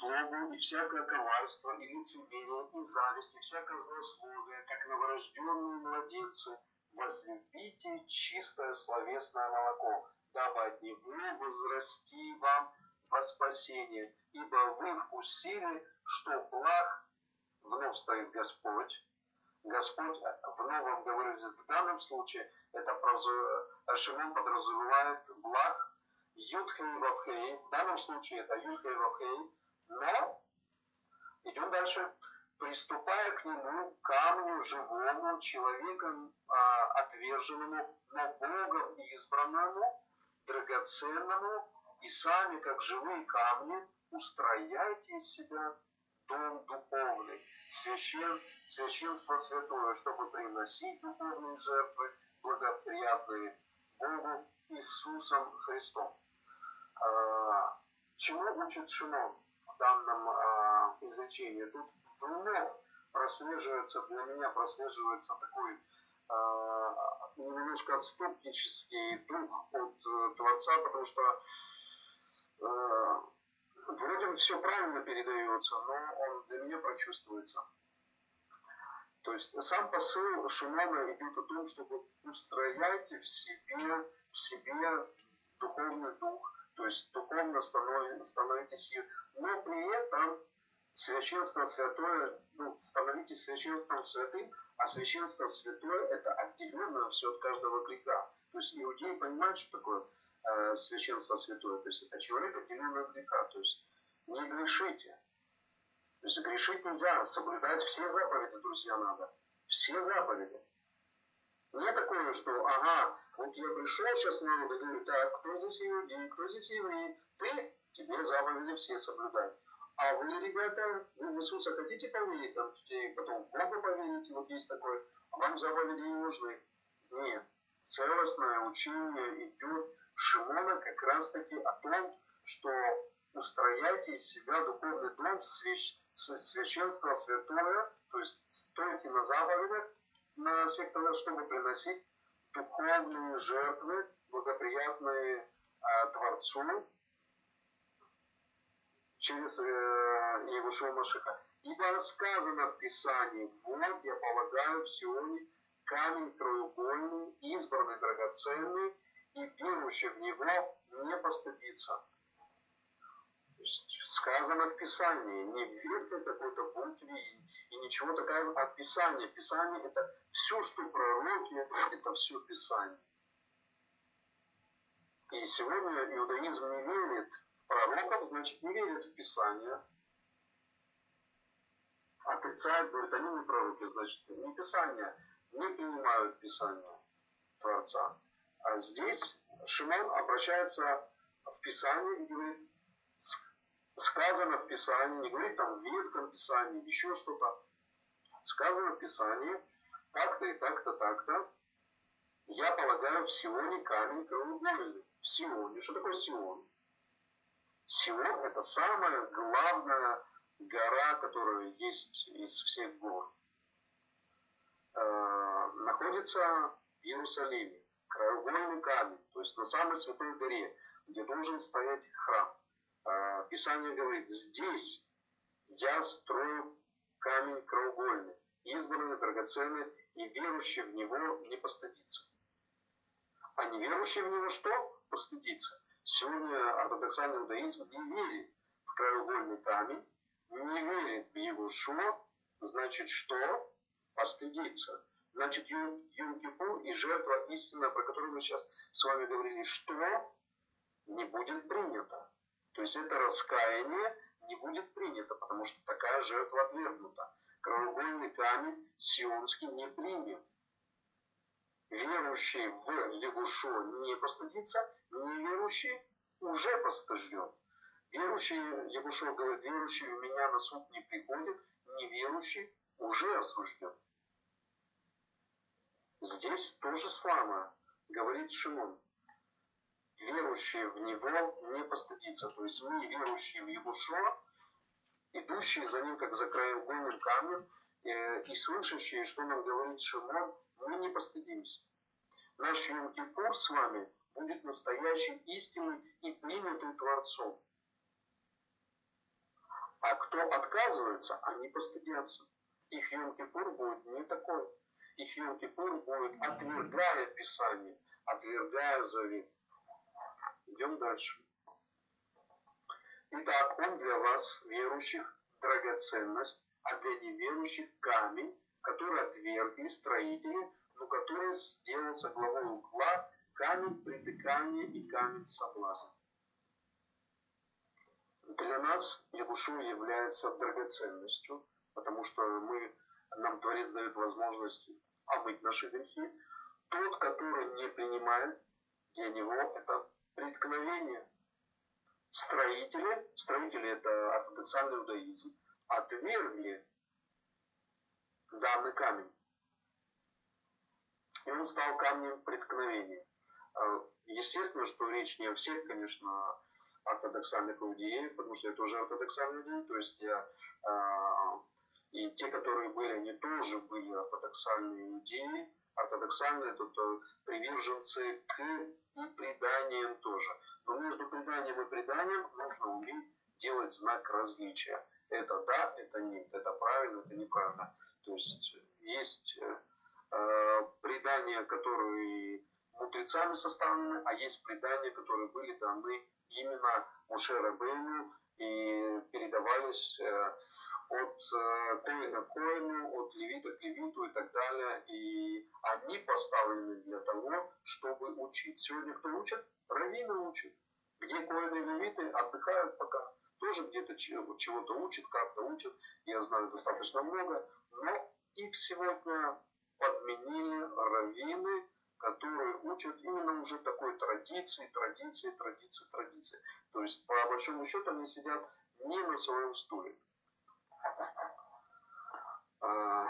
злобу и всякое коварство, и лицемерие, и зависть, и всякое злословие, как новорожденные младенцы, возлюбите чистое словесное молоко, дабы от него возрасти вам во спасение, ибо вы вкусили, что благ вновь стоит Господь. Господь в новом говорит, в данном случае это Шимон подразумевает благ Юдхей Вавхей. В данном случае это Юдхей Вавхей. Но идем дальше. Приступая к нему, камню живому, человеком а, отверженному, но Богом избранному, драгоценному, и сами, как живые камни, устрояйте из себя дом духовный, священ, священство святое, чтобы приносить духовные жертвы, благоприятные Богу Иисусом Христом. А, чему учит Шимон данном а, изречении? Тут вновь прослеживается, для меня прослеживается такой а, немножко отступнический дух от э, Творца, потому что вроде все правильно передается, но он для меня прочувствуется. То есть сам посыл Шимона идет о том, чтобы устроять в себе, в себе духовный дух, то есть духовно становитесь, но при этом священство святое, ну, становитесь священством святым, а священство святое это отделенное все от каждого греха. То есть иудеи понимают, что такое э, священство святое, то есть это человек отделенный от греха, то есть не грешите. То есть грешить нельзя, соблюдать все заповеди, друзья, надо. Все заповеди. Не такое, что, ага, вот я пришел сейчас на народ и говорю, так, кто здесь иудей, кто здесь еврей, ты, тебе заповеди все соблюдай. А вы, ребята, вы в Иисуса хотите поверить, там, и потом в Бога поверите, вот есть такое, а вам заповеди не нужны. Нет. Целостное учение идет Шимона как раз таки о том, что устрояйте из себя духовный дом, свящ... священство святое, то есть стойте на заповедях, на всех тогда, чтобы приносить духовные жертвы, благоприятные а, Творцу через э, Иешуа Машиха. Ибо сказано в Писании, вот я полагаю в Сионе камень краеугольный, избранный, драгоценный, и верующий в него не постыдится сказано в Писании, не верьте какой-то букве и ничего такого от Писания. Писание это все, что пророки, это все Писание. И сегодня иудаизм не верит в пророков, значит не верит в Писание. Отрицает, говорит, они не пророки, значит не Писание, не принимают Писание Творца. А здесь Шимон обращается в Писание и говорит, сказано в Писании, не говорит там в ветком Писании, еще что-то. Сказано в Писании, так-то и так-то, так-то. Я полагаю в Сионе камень краеугольный. В Сионе. Что такое Сион? Сион – это самая главная гора, которая есть из всех гор. Э, находится в Иерусалиме. Краеугольный камень, то есть на самой святой горе, где должен стоять храм. А, Писание говорит, здесь я строю камень краеугольный, избранный, драгоценный, и верующий в него не постыдится. А неверующий в него что? Постыдится. Сегодня ортодоксальный иудаизм не верит в краеугольный камень, не верит в его шо, значит что? Постыдится. Значит, Юм-Кипур и жертва истина, про которую мы сейчас с вами говорили, что не будет принято. То есть это раскаяние не будет принято, потому что такая жертва отвергнута. Краеугольный камень сионский не примет. Верующий в Лягушо не постыдится, неверующий уже постыжден. Верующий, Ягушо говорит, верующий в меня на суд не приходит, неверующий уже осужден. Здесь то же самое, говорит Шимон верующие в Него не постыдится. То есть мы, верующие в Егушуа, идущие за Ним, как за краеугольным камнем, э, и слышащие, что нам говорит Шимон, мы не постыдимся. Наш Йом-Кипур с вами будет настоящей истиной и принятым Творцом. Кто отказывается, они постыдятся. Их Йом-Кипур будет не такой. Их Йом-Кипур будет, отвергая Писание, отвергая завет. Идем дальше. Итак, он для вас, верующих, драгоценность, а для неверующих камень, который отвергли строители, но который сделался главой угла, камень притыкания и камень соблазна. Для нас Ягушуа является драгоценностью, потому что мы, нам Творец дает возможность омыть наши грехи. Тот, который не принимает, для него это преткновение. Строители, строители это ортодоксальный иудаизм, отвергли данный камень. И он стал камнем преткновения. А, естественно, что речь не о всех, конечно, ортодоксальных иудеев, потому что я тоже ортодоксальный иудей, то есть я а, и те, которые были, они тоже были ортодоксальные иудеи, ортодоксальные, тут приверженцы к и преданиям тоже. Но между преданием и преданием нужно уметь делать знак различия. Это да, это нет, это правильно, это неправильно. То есть есть э, предания, которые мудрецами составлены, а есть предания, которые были даны именно Муше Рабейну и передавались э, от э, коина к коину, от левита к левиту и так далее. И они поставлены для того, чтобы учить. Сегодня кто учит? Раввины учат. Где коины и левиты отдыхают пока. Тоже где-то чего-то учат, как-то учат. Я знаю достаточно много. Но их сегодня подменили раввины, которые учат именно уже такой традиции, традиции, традиции, традиции. То есть, по большому счету, они сидят не на своем стуле. А,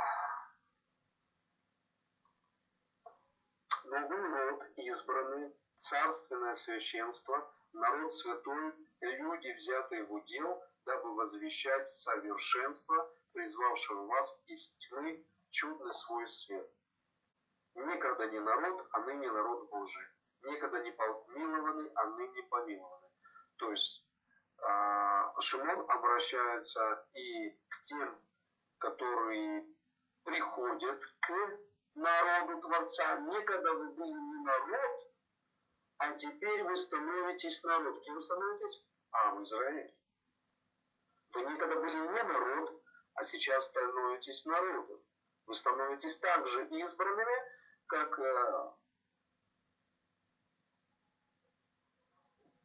Но вы народ избранный, царственное священство, народ святой, люди, взятые в удел, дабы возвещать совершенство, призвавшего вас из тьмы чудный свой свет. Некогда не народ, а ныне народ Божий. Некогда не помилованный, а ныне помилованный. То есть а, Шимон обращается и к тем, которые приходят к народу Творца. Некогда вы были не народ, а теперь вы становитесь народ. Кем становитесь? А, в Израиле. Вы никогда были не народ, а сейчас становитесь народом. Вы становитесь также избранными, как э,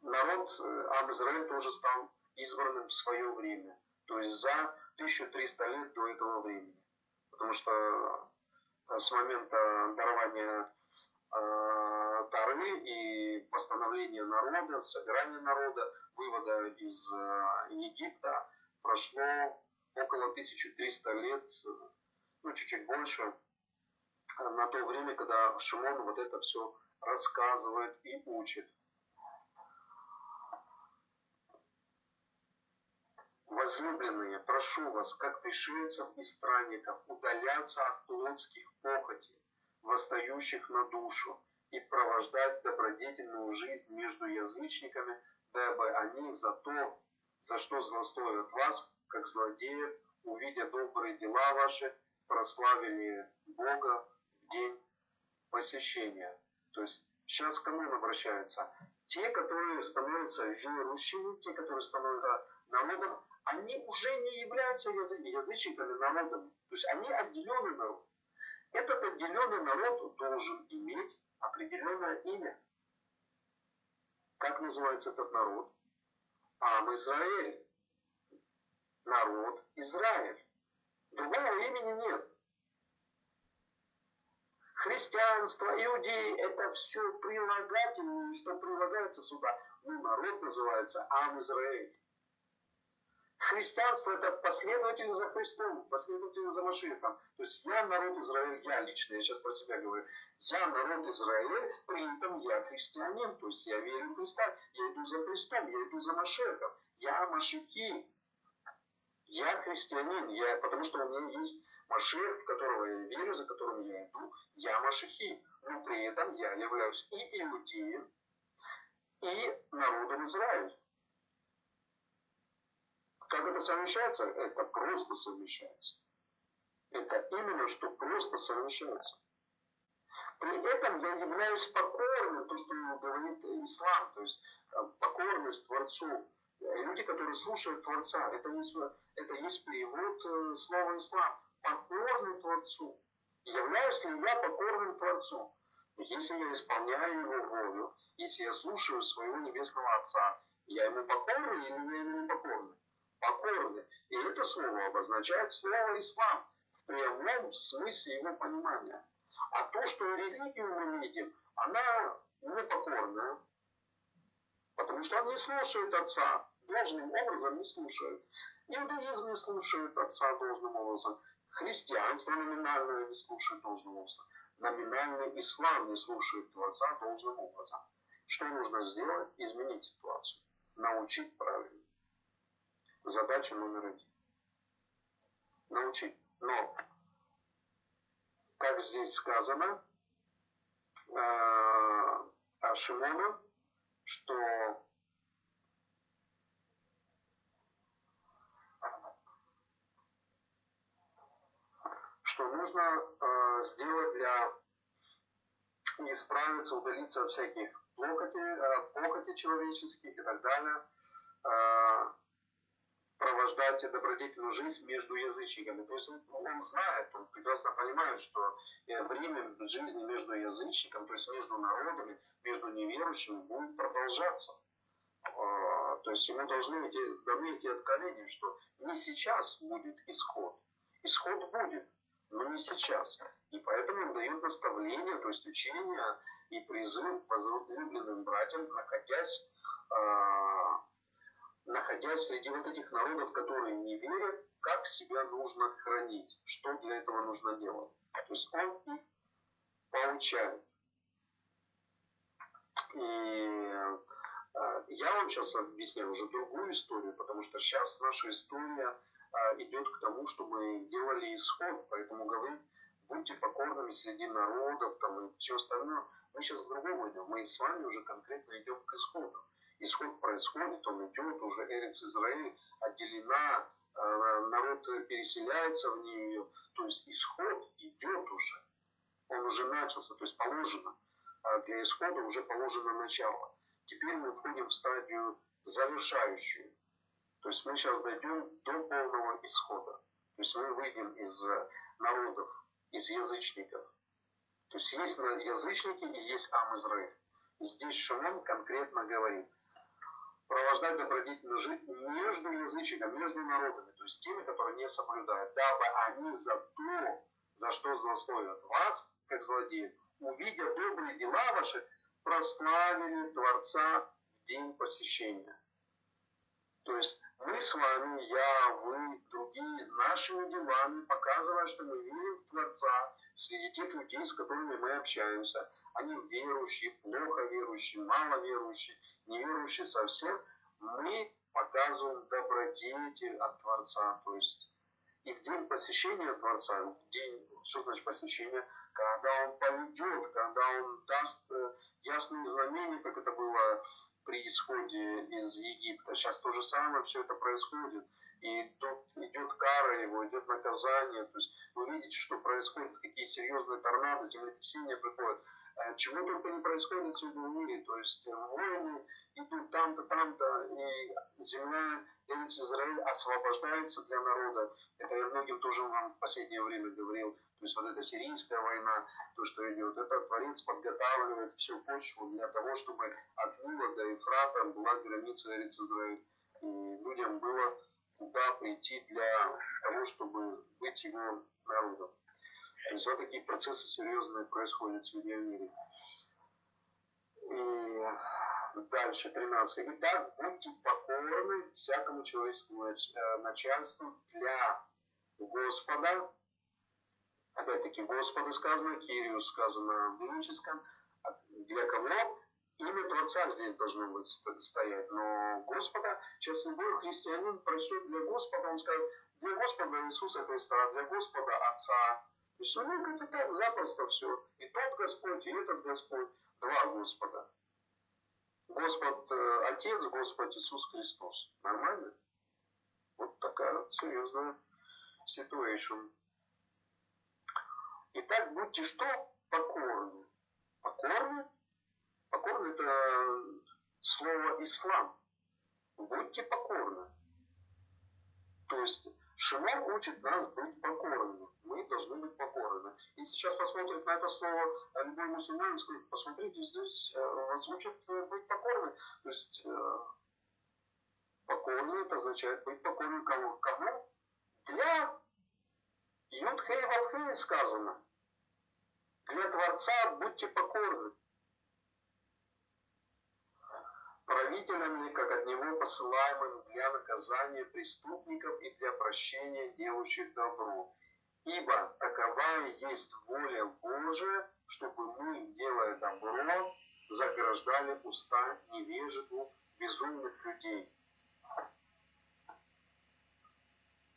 народ э, Израиль тоже стал избранным в свое время. То есть за 1300 лет до этого времени. Потому что э, с момента дарования Тары и постановления народа, собирания народа, вывода из Египта прошло около 1300 лет, ну чуть-чуть больше, на то время, когда Шимон вот это все рассказывает и учит. Возлюбленные, прошу вас, как пришельцев и странников, удаляться от плотских похотей, восстающих на душу, и провождать добродетельную жизнь между язычниками, дабы они за то, за что злословят вас, как злодеев, увидя добрые дела ваши, прославили Бога день посещения. То есть сейчас к кому он обращается? Те, которые становятся верующими, те, которые становятся народом, они уже не являются язычниками народом. То есть они отделенный народ. Этот отделенный народ должен иметь определенное имя. Как называется этот народ? Ам Израиль. Народ Израиль. Другого имени нет. Христианство, иудеи – это все прилагательное, что прилагается сюда. Ну, народ называется Ам Израиль. Христианство это последователь за Христом, последователь за Машихом. То есть я народ Израиля, я лично, я сейчас про себя говорю, я народ Израиля, при этом я христианин, то есть я верю в Христа, я иду за Христом, я иду за Машехом, я Машихи. Я христианин, я, потому что у меня есть Машех, в которого я верю, за которым я иду, я Машихи. Но при этом я являюсь и иудеем, и народом Израиля Как это совмещается? Это просто совмещается. Это именно что просто совмещается. При этом я являюсь покорным, то, что говорит ислам, то есть э, покорность Творцу. Люди, которые слушают Творца, это есть, это есть перевод э, слова ислам. Покорный Творцу. Являюсь ли я покорным Творцу? Если я исполняю Его волю, если я слушаю своего Небесного Отца, я Ему покорный или я Ему не покорный? Покорный. И это слово обозначает слово ислам в прямом смысле его понимания. А то, что религию мы видим, она непокорная. Потому что они слушают отца, должным образом не слушают. Иудаизм не слушает отца должным образом. Христианство номинальное не слушает должным образом. Номинальный ислам не слушает Творца должным образом. Что нужно сделать? Изменить ситуацию. Научить правильно. Задача номер один. Научить. Но как здесь сказано э, Шимона, что что нужно э, сделать для исправиться, удалиться от всяких плохоти, э, похоти человеческих и так далее, э, провождать добродетельную жизнь между язычниками. То есть он знает, он прекрасно понимает, что время жизни между язычником, то есть между народами, между неверующими будет продолжаться. А, то есть ему должны эти, даны эти откровения, что не сейчас будет исход. Исход будет, но не сейчас. И поэтому дает наставление, то есть учение и призыв возлюбленным братьям, находясь а, находясь среди вот этих народов, которые не верят, как себя нужно хранить, что для этого нужно делать. То есть он их поучает. И э, я вам сейчас объясняю уже другую историю, потому что сейчас наша история э, идет к тому, что мы делали исход, поэтому говорит, будьте покорными среди народов там, и все остальное. Мы сейчас к другому идем, мы с вами уже конкретно идем к исходу. Исход происходит, он идет, уже Эрец Израиль отделена, э, народ переселяется в нее, то есть исход идет уже, он уже начался, то есть положено, а для исхода уже положено начало. Теперь мы входим в стадию завершающую, то есть мы сейчас дойдем до полного исхода, то есть мы выйдем из народов, из язычников. То есть есть язычники и есть Ам Израиль. И здесь Шимон конкретно говорит, провождать добродетельную жизнь между язычниками, между народами, то есть теми, которые не соблюдают, дабы они за то, за что злословят вас, как злодеев, увидя добрые дела ваши, прославили Творца в день посещения. То есть мы с вами, я, вы, другие, нашими делами, показывая, что мы верим в Творца, среди тех людей, с которыми мы общаемся, они верующие, плохо верующие, мало верующие, неверующие совсем, мы показываем добродетель от Творца. То есть и в день посещения Творца, в день, что значит посещение, когда Он поведет, когда Он даст э, ясные знамения, как это было при исходе из Египта. Сейчас то же самое все это происходит. И тут идет кара его, идет наказание. То есть вы видите, что происходит, какие серьезные торнадо, землетрясения приходят. Э, чего только не происходит в мире. То есть э, войны идут там-то, там-то, и земля, Эрец Израиль освобождается для народа. Это я многим тоже вам в последнее время говорил. То есть вот эта сирийская война, то, что идет, это Творец подготавливает всю почву для того, чтобы от Нила до Ефрата была граница Эрец Израиль. И людям было туда прийти для того, чтобы быть его народом. То есть вот такие процессы серьезные происходят в мире. И дальше, 13. Итак, будьте покорны всякому человеческому э, начальству для Господа. Опять-таки, Господа сказано, Кириус сказано в греческом. А для кого? Имя Творца здесь должно быть стоять. Но Господа, сейчас любой христианин прочтет для Господа, он скажет, для Господа Иисуса Христа, для Господа Отца, то есть он говорит, и так запросто все. И тот Господь, и этот Господь, два Господа. Господь э, Отец, Господь Иисус Христос. Нормально? Вот такая серьезная ситуация. Итак, будьте что? Покорны. Покорны? Покорны это слово ислам. Будьте покорны. То есть Шимон учит нас быть покорными. Мы должны быть покорны. И сейчас посмотрит на это слово любой мусульманин, скажет, посмотрите, здесь э, вас учат э, быть покорны. То есть э, покорный это означает быть покорным кому? Кому? Для Юдхей Валхей сказано. Для Творца будьте покорны правителями, как от него посылаемым для наказания преступников и для прощения делающих добро. Ибо такова и есть воля Божия, чтобы мы, делая добро, заграждали уста невежеству безумных людей.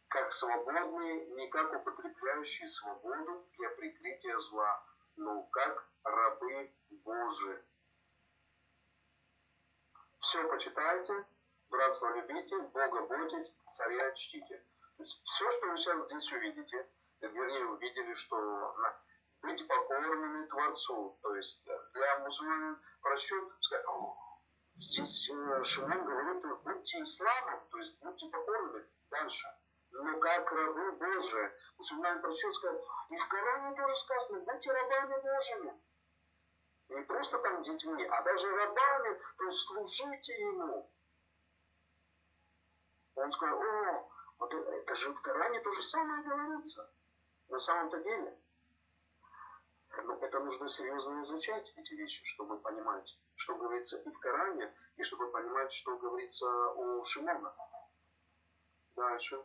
Как свободные, не как употребляющие свободу для прикрытия зла, но как рабы Божии все почитайте, братство любите, Бога бойтесь, царя чтите. То есть все, что вы сейчас здесь увидите, вернее, увидели, что быть покорными Творцу. То есть для мусульман просчет сказать, здесь э, Шимон говорит, будьте исламом, то есть будьте покорными. Дальше. Но как рабы Божии. Мусульман просчет сказать, и в Коране тоже сказано, будьте рабами Божьими. Не просто там детьми, а даже рабами, то есть служите ему. Он сказал, о, вот это же в Коране то же самое говорится. На самом-то деле. Но это нужно серьезно изучать, эти вещи, чтобы понимать, что говорится и в Коране, и чтобы понимать, что говорится у Шимона. Дальше.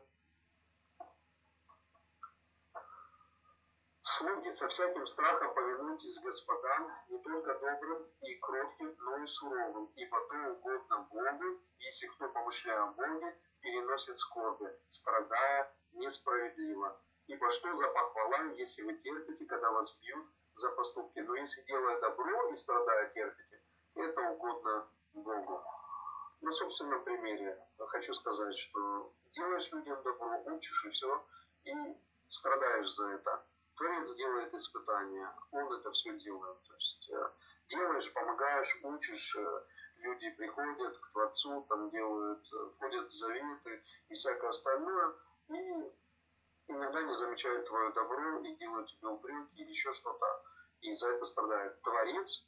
Слуги, со всяким страхом повинуйтесь господам, не только добрым и кротким, но и суровым, ибо то угодно Богу, если кто, помышляя о Боге, переносит скорби, страдая несправедливо. Ибо что за похвала, если вы терпите, когда вас бьют за поступки? Но если делая добро и страдая терпите, это угодно Богу. На собственном примере хочу сказать, что делаешь людям добро, учишь и все, и страдаешь за это Творец делает испытания, он это все делает. То есть э, делаешь, помогаешь, учишь, э, люди приходят к Творцу, там делают, э, входят в заветы и всякое остальное, и иногда не замечают твое добро и делают тебе упреки или еще что-то, и за это страдает. Творец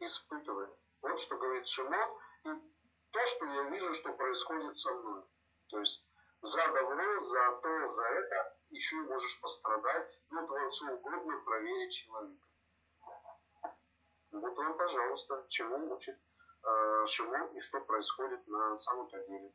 испытывает. Вот что говорит Шимон, и то, что я вижу, что происходит со мной. То есть за добро, за то, за это еще можешь пострадать, но Творцу угодно проверить человека. Вот вам, пожалуйста, чему учит э, Шимон и что происходит на самом-то деле.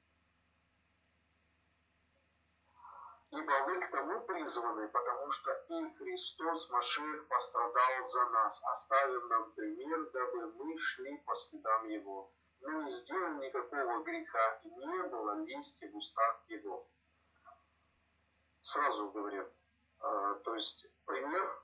Ибо вы к тому призваны, потому что и Христос Машех пострадал за нас, оставив нам пример, дабы мы шли по следам Его. Но не сделал никакого греха, и не было листья в устах Его сразу говорю. А, то есть пример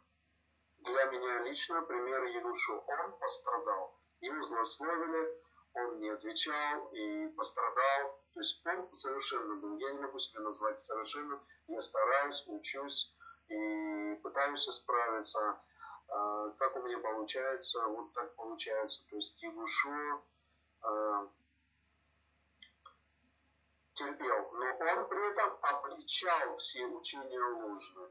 для меня лично, пример Янушу. Он пострадал. Ему злословили, он не отвечал и пострадал. То есть он совершенно был. Я не могу себя назвать совершенно. Я стараюсь, учусь и пытаюсь справиться. А, как у меня получается, вот так получается. То есть Янушу а, терпел, но он при этом обличал все учения ложные.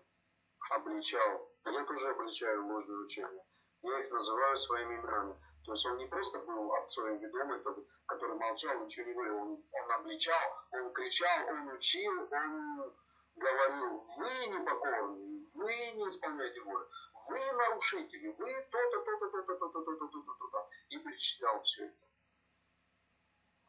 Обличал. Я тоже обличаю ложные учения. Я их называю своими именами. То есть он не просто был отцом ведомый, который молчал, ничего не говорил. Он, он обличал, он кричал, он учил, он говорил, вы непокорные, вы не исполняете волю, вы нарушители, вы то-то, то-то, то-то, то-то, то-то, то-то, то-то. И перечислял все это.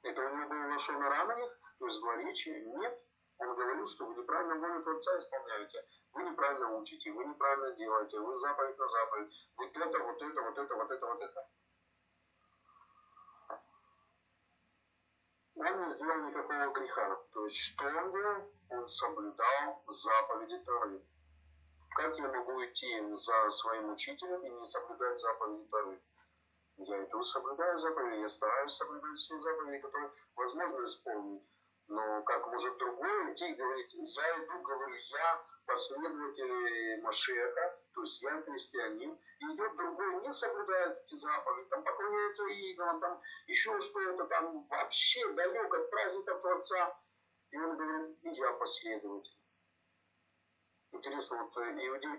Это у него было лошона рано то есть злоречия нет. Он говорил, что вы неправильно волю Творца исполняете, вы неправильно учите, вы неправильно делаете, вы заповедь на заповедь, вы то-то, вот это, вот это, вот это, вот это. Он не сделал никакого греха. То есть, что он делал? Он соблюдал заповеди Торы. Как я могу идти за своим учителем и не соблюдать заповеди Торы? Я иду, соблюдаю заповеди, я стараюсь соблюдать все заповеди, которые возможно исполнить. Но как может другой идти и говорить, я иду, говорю, я последователь Машеха, то есть я христианин, и идет другой, не соблюдает эти заповеди, там поклоняется идолам, там еще что-то, там вообще далек от праздника Творца. И он говорит, и я последователь. Интересно, вот э, иудей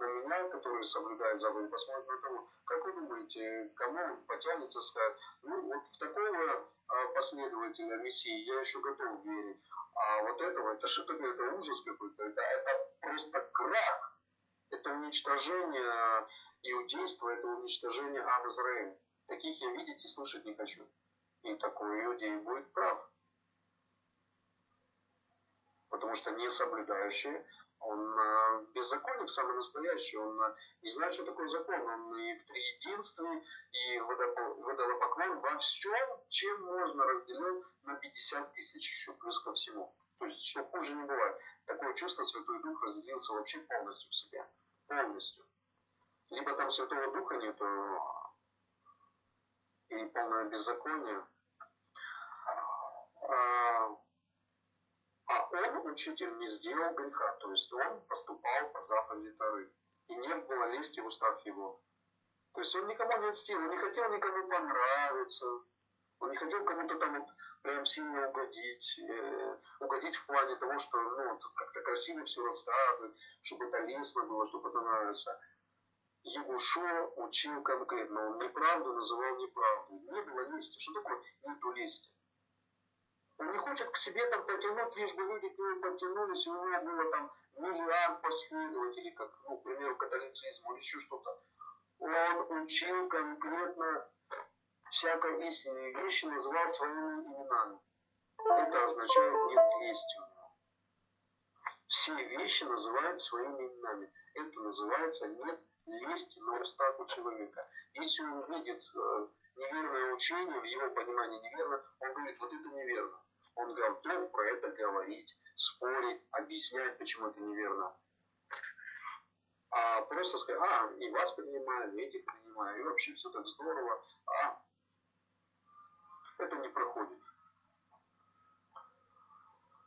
меня, который соблюдает заповеди, посмотрит того, как вы думаете, кому он потянется, скажет, ну вот в такого а, последователя Мессии я еще готов верить. А вот этого, это что такое, это ужас какой-то, это, это просто крах, это уничтожение иудейства, это уничтожение Ам Израиль. Таких я видеть и слышать не хочу. И такой иудей будет прав. Потому что не соблюдающие он э, беззаконник самый настоящий, он э, не знает, что такое закон, он и в триединстве, и водолопоклон во всем, чем можно разделил на 50 тысяч еще, плюс ко всему. То есть, что хуже не бывает. Такое чувство Святой Дух разделился вообще полностью в себе. Полностью. Либо там Святого Духа нету, и полное беззаконие. А, он, учитель, не сделал греха, то есть он поступал по заповеди Тары. И не было лести в устах его. То есть он никому не льстил, он не хотел никому понравиться, он не хотел кому-то там вот прям сильно угодить, э, угодить в плане того, что ну, как-то красиво все рассказывать, чтобы это лестно было, чтобы это нравилось. Егушо учил конкретно, он неправду называл неправду. Не было лести. Что такое нету лести? Он не хочет к себе там потянуть, лишь бы люди к нему потянулись, и у него было там миллиард последователей, как, ну, к примеру, католицизм или еще что-то. Он учил конкретно всякой истинной вещи, называл своими именами. Это означает нет лести у него. Все вещи называют своими именами. Это называется нет лести на устах у человека. Если он видит э, неверное учение, в его понимании неверно, он говорит, вот это неверно. Он готов про это говорить, спорить, объяснять, почему это неверно. А просто сказать, а, и вас принимаю, и этих принимаю, и вообще все так здорово, а это не проходит.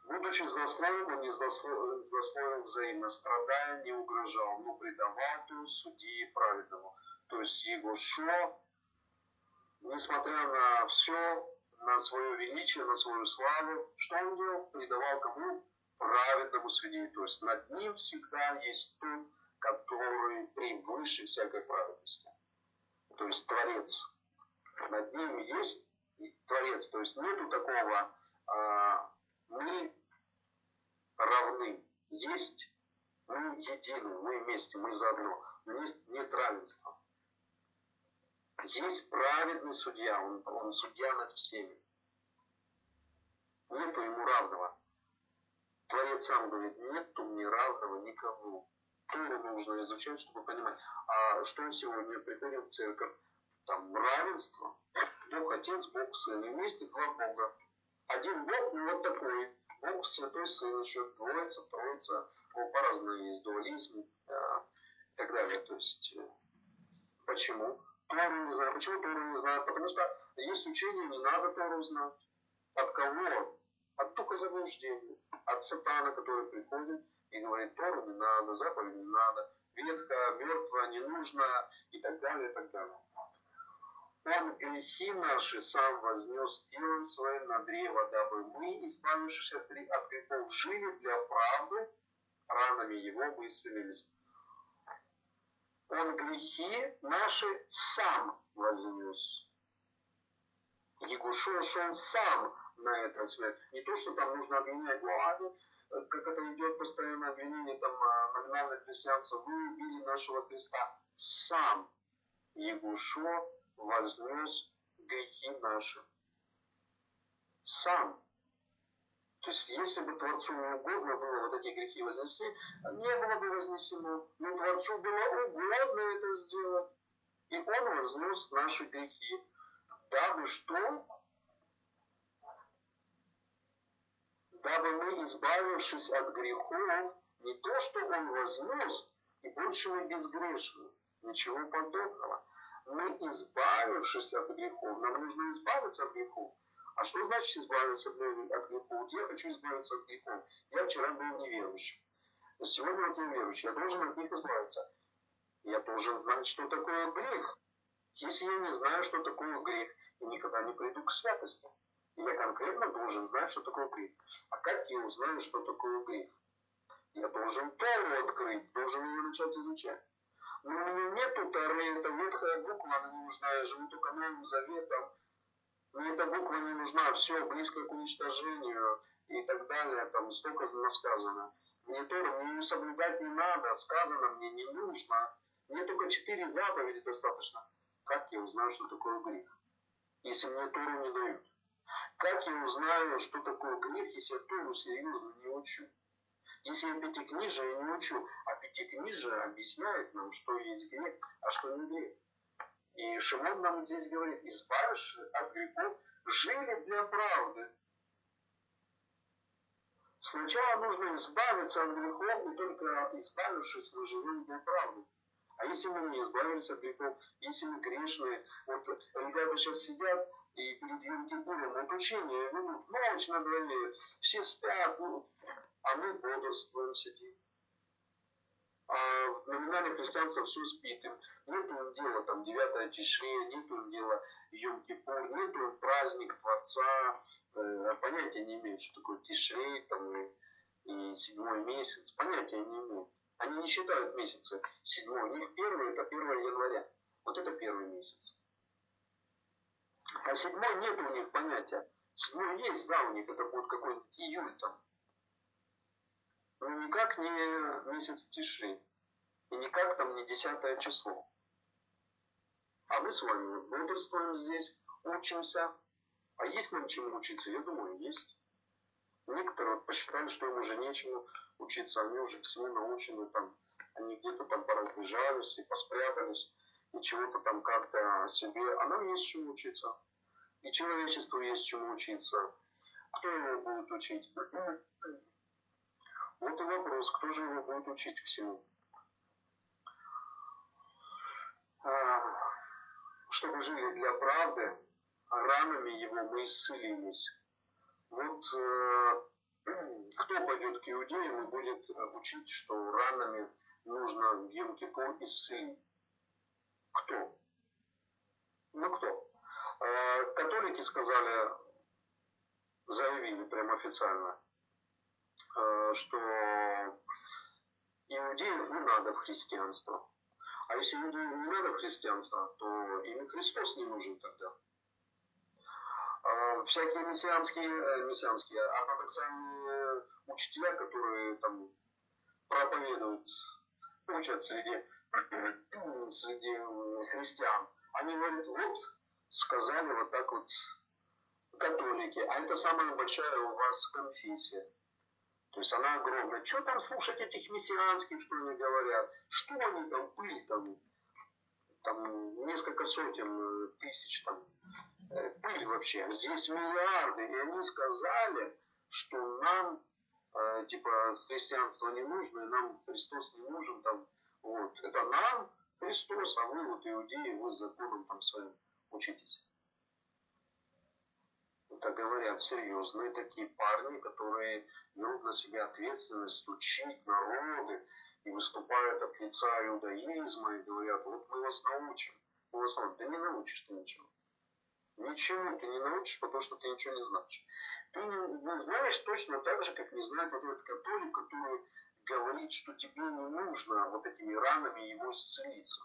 Будучи злословен, не злословен взаимно, страдая, не угрожал, но предавал судьи праведному. То есть его шо, несмотря на все, на свое величие, на свою славу, что он делал? Придавал кому? Праведному судье. То есть над ним всегда есть тот, который превыше всякой праведности. То есть Творец. Над ним есть Творец. То есть нету такого а, мы равны. Есть мы едины, мы вместе, мы заодно. Но есть нет равенства. Есть праведный судья, он, он судья над всеми. Нету ему равного. Творец сам говорит, нету мне равного никого. Тору нужно изучать, чтобы понимать. А что сегодня приходит в церковь? Там равенство. Бог Отец, Бог Сын. И вместе два Бога. Один Бог, ну вот такой. Бог Святой Сын, еще Троица, Троица. По-разному есть дуализм а, и так далее. То есть, э, почему? Тору знаю. Почему Тору знаю? Потому что есть учение, не надо Тору знать. От кого? От духа заблуждения. От сатана, который приходит и говорит, Тору не надо, заповедь не надо, ветка мертвая не нужно и так далее, и так далее. Он грехи наши сам вознес телом своим на древо, дабы мы, избавившись от грехов, жили для правды, ранами его мы исцелились. Он грехи наши сам вознес. Егушо, что он сам на этот свет. Не то, что там нужно обвинять, ладно, как это идет постоянное обвинение там а, номинальных христианцев, вы убили нашего Христа. Сам Егушо вознес грехи наши. Сам. То есть, если бы Творцу угодно было вот эти грехи вознести, не было бы вознесено. Но Творцу было угодно это сделать. И Он вознес наши грехи. Дабы что? Дабы мы, избавившись от грехов, не то, что Он вознес, и больше мы безгрешны. Ничего подобного мы, избавившись от грехов, нам нужно избавиться от грехов, А что значит избавиться от грехов? Я хочу избавиться от грехов. Я вчера был неверующим. Сегодня вот верующий. Я должен от них избавиться. Я должен знать, что такое грех. Если я не знаю, что такое грех, я никогда не приду к святости. Я конкретно должен знать, что такое грех. А как я узнаю, что такое грех? Я должен Тору открыть, должен ее начать изучать. Но у меня нету Торы, это ветхая буква, она не нужна, я живу только Новым Заветом. Мне эта буква не нужна, все, близко к уничтожению и так далее, там столько сказано. Мне Тору, ее соблюдать не надо, сказано мне не нужно. Мне только четыре заповеди достаточно. Как я узнаю, что такое грех, если мне Тору не дают? Как я узнаю, что такое грех, если я Тору серьезно не учу? Если я пятикнижие не учу, а пятикнижие объясняет нам, что есть грех, а что не грех. И Шимон нам здесь говорит, избавишь от грехов, жили для правды. Сначала нужно избавиться от грехов, и только избавившись, мы живем для правды. А если мы не избавились от грехов, если мы грешные, вот ребята сейчас сидят и перед Йом-Кипуром вот учение ведут, ночь на дворе, все спят, ну, а мы бодрствуем, сидим. А в номинальных христианцев все спит. Им нет им дела там 9 Тишре, нет им дела Йом-Кипур, нет им праздник Творца, э, понятия не имеют, что такое Тишрей там, и, и седьмой месяц, понятия не имеют. Они не считают месяцы седьмой, у них первый это 1 января. Вот это первый месяц. А седьмой нет у них понятия. Седьмой есть, да, у них это будет какой-нибудь июль там. Но никак не месяц тиши. И никак там не десятое число. А мы с вами бодрствуем здесь, учимся. А есть нам чему учиться? Я думаю, есть. Некоторые вот посчитали, что им уже нечему учиться, они уже всему научены, там, они где-то там поразбежались и поспрятались, и чего-то там как-то себе, а нам есть чему учиться. И человечеству есть чему учиться. Кто его будет учить? Вот и вопрос, кто же его будет учить всему? А, чтобы жили для правды, а ранами его мы исцелились. Вот э, кто пойдет к иудеям и будет учить, что ранами нужно в Йом-Кипур исцелить? Кто? Ну кто? Э, католики сказали, заявили прямо официально, что иудеев не надо в христианство. А если иудеям не надо в христианство, то им Христос не нужен тогда. А, всякие мессианские, э, мессианские, ортодоксальные учителя, которые там проповедуют, учат среди, среди христиан, они говорят, вот, сказали вот так вот католики, а это самая большая у вас конфессия. То есть она огромная. Что там слушать этих мессианских, что они говорят? Что они там, пыль там, там несколько сотен э, тысяч там Э, пыль вообще. Здесь миллиарды. И они сказали, что нам э, типа христианство не нужно, и нам Христос не нужен. Там, вот. Это нам Христос, а вы вот иудеи, вы с законом там своим учитесь. Это говорят серьезные такие парни, которые берут на себя ответственность учить народы и выступают от лица иудаизма и говорят, вот мы вас научим. Мы вас научим. Да не научишь ты ничего. Ничему ты не научишь, потому что ты ничего не знаешь. Ты не, не знаешь точно так же, как не знает вот этот католик, который говорит, что тебе не нужно вот этими ранами его исцелиться.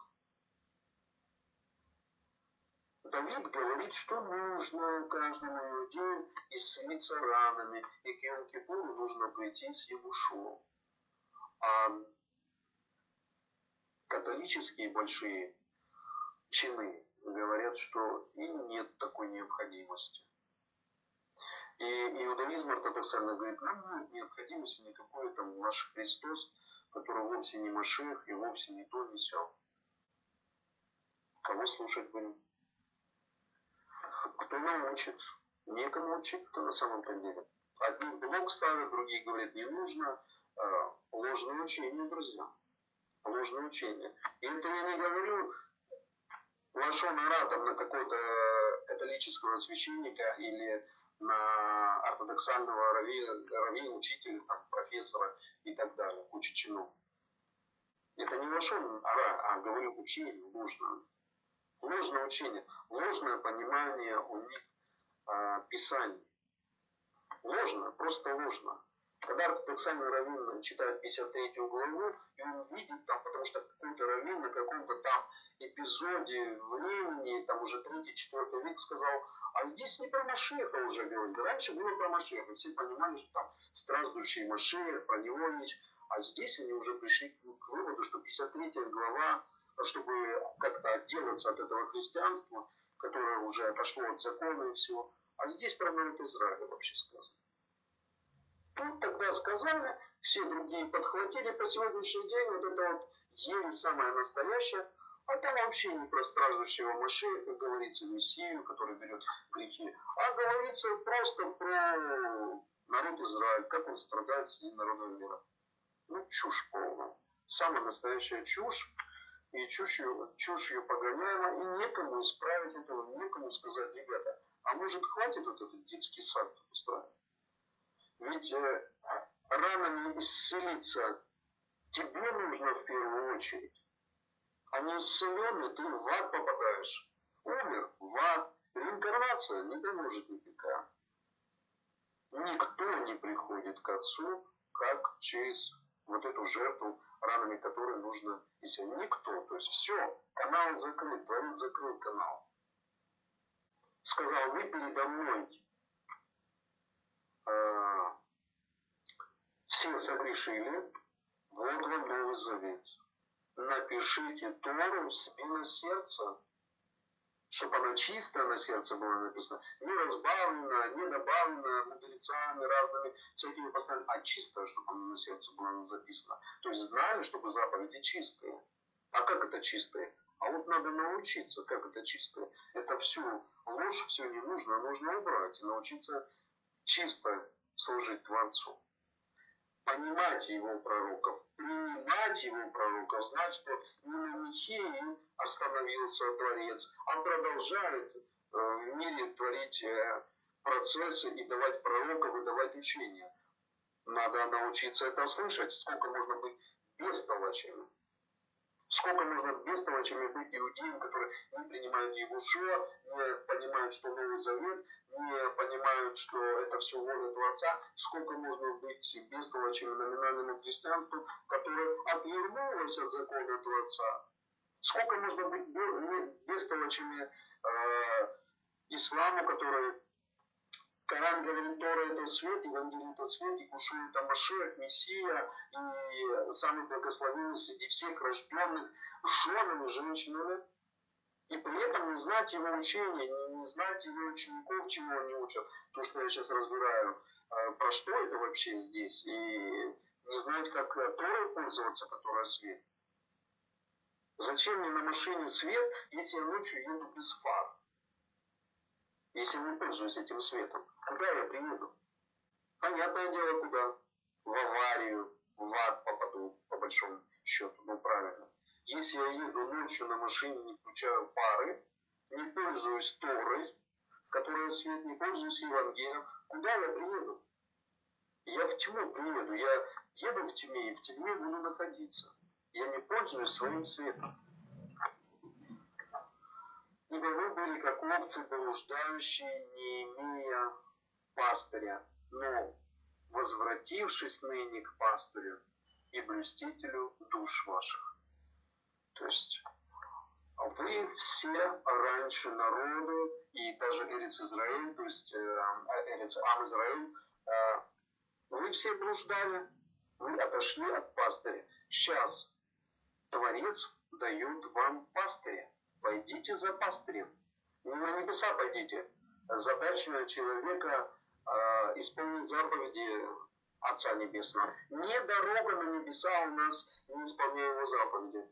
Давид говорит, что нужно каждому иудею исцелиться ранами, и к Йом Кипуру нужно прийти с Егушуом. А католические большие чины говорят, что и нет такой необходимости. И иудаизм ортодоксально говорит, нам нет необходимости никакой там ваш Христос, который вовсе не Машех и вовсе не то несет. Кого слушать будем? Кто научит? Некому учить-то на самом-то деле. Одни блок ставят, другие говорят, не нужно. А, ложное учение, друзья. Ложное учение. И это я не говорю вошел оратор на какого-то католического священника или на ортодоксального раввина, учителя, там, профессора и так далее, куча чинов. Это не ваше ара, а говорю учение ложное. Ложное учение, ложное понимание у них а, писаний. Ложно, просто ложно. Когда ортодоксальный раввин читает 53 главу, и он видит там, потому что какой-то раввин на каком-то там эпизоде времени, там уже 3-4 век сказал, а здесь не про Машеха уже говорит. Раньше было про Машеха. Все понимали, что там страждущий Машех, про него речь. А здесь они уже пришли к выводу, что 53 глава, чтобы как-то отделаться от этого христианства, которое уже отошло от закона и всего. А здесь про народ Израиля вообще сказано. Тут тогда сказали, все другие подхватили по сегодняшний день вот это вот еле самое настоящее, а там вообще не про страждущего Машея, как говорится, Мессию, который берет грехи, а говорится просто про народ Израиль, как он страдает среди народа мира. Ну, чушь полная. Самая настоящая чушь. И чушь ее, чушь ее погоняема, и некому исправить этого, некому сказать, ребята, а может хватит вот этот детский сад устраивать? Ведь э, ранами исцелиться тебе нужно в первую очередь. А не исцеленный, ты в ад попадаешь. Умер в ад. Реинкарнация не поможет никакая. Никто не приходит к Отцу, как через вот эту жертву, ранами которой нужно исцелить. Никто. То есть все, канал закрыт, творит закрыт канал. Сказал, вы передо мной э, все согрешили, вот вам Новый Завет. Напишите Тору себе на сердце, чтобы она чистая на сердце была написана, не разбавлена, не добавлена мудрецами разными всякими постоянно, а чистая, чтобы она на сердце была записана. То есть знали, чтобы заповеди чистые. А как это чистые? А вот надо научиться, как это чистое. Это всю ложь, все не нужно, нужно убрать и научиться чисто служить Творцу. Понимать его пророков, принимать его пророков, знать, что не на Михеи остановился Творец, а продолжает э, в мире творить э, процессы и давать пророков, и давать учения. Надо научиться это слышать, сколько можно быть бестолочами. Сколько можно бестолочами быть иудеям, которые не принимают Егушуа, не понимают, что Новый Завет, не понимают, что это все воля Творца. Сколько можно быть бестолочами номинальному христианству, которое отвернулось от закона Творца. Сколько можно быть бестолочами э, исламу, который Коран говорит, Тора это свет, Евангелие это свет, и Кушу это Машех, Мессия, и самый благословенный среди всех рожденных женами, женщинами. И при этом не знать его учения, не, не знать его учеников, чему они учат. То, что я сейчас разбираю, э, про что это вообще здесь, и не знать, как Торой пользоваться, которая свет. Зачем мне на машине свет, если я ночью еду без фар? Если не пользуюсь этим светом, куда я приеду? Понятное дело, куда? В аварию, в ад попаду, по большому счету, ну правильно. Если я еду ночью на машине, не включаю фары, не пользуюсь Торой, которая свет, не пользуюсь Евангелием, куда я приеду? Я в тьму приеду, я еду в тьме и в тьме буду находиться. Я не пользуюсь своим светом. Ибо вы были как овцы блуждающие, не имея пастыря, но, возвратившись ныне к пастырю и блюстителю душ ваших. То есть вы все раньше народы, и даже Эрец Израиль, то есть э, Эрец Ам Израиль, э, вы все блуждали, вы отошли от пастыря. Сейчас Творец дает вам пастыря. Пойдите за пастырем. Не на небеса пойдите. Задача человека э, исполнить заповеди Отца Небесного. Не дорога на небеса у нас, не исполняя его заповеди.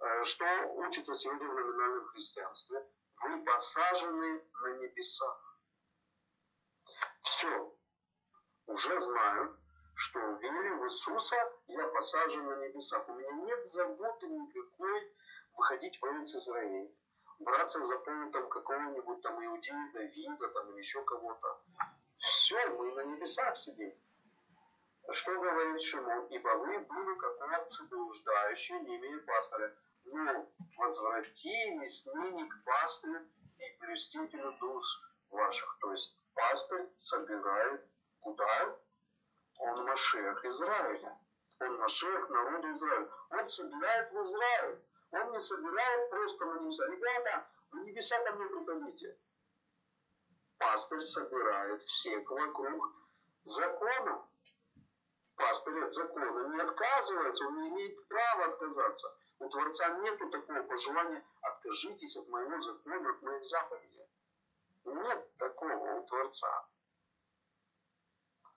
Э, что учится сегодня в номинальном христианстве? Вы посажены на небесах. Все. Уже знаю, что верю в Иисуса, я посажен на небесах. У меня нет заботы никакой выходить в Эрец браться за там какого-нибудь там иудея Давида там или еще кого-то. Все, мы на небесах сидим. Что говорит Шимон? Ибо вы были как овцы блуждающие, не имея пастыря. Но возвратились ныне к пастырю и блюстителю душ ваших. То есть пастырь собирает куда? Он Машех Израиля. Он Машех народу Израиля. Он собирает в Израиль. Он не собирает просто небеса. Ребята, в небеса ко мне приходите. Пастырь собирает всех вокруг закона. Пастырь от закона не отказывается, он не имеет права отказаться. У Творца нету такого пожелания, откажитесь от моего закона, от моих заповедей. Нет такого у Творца.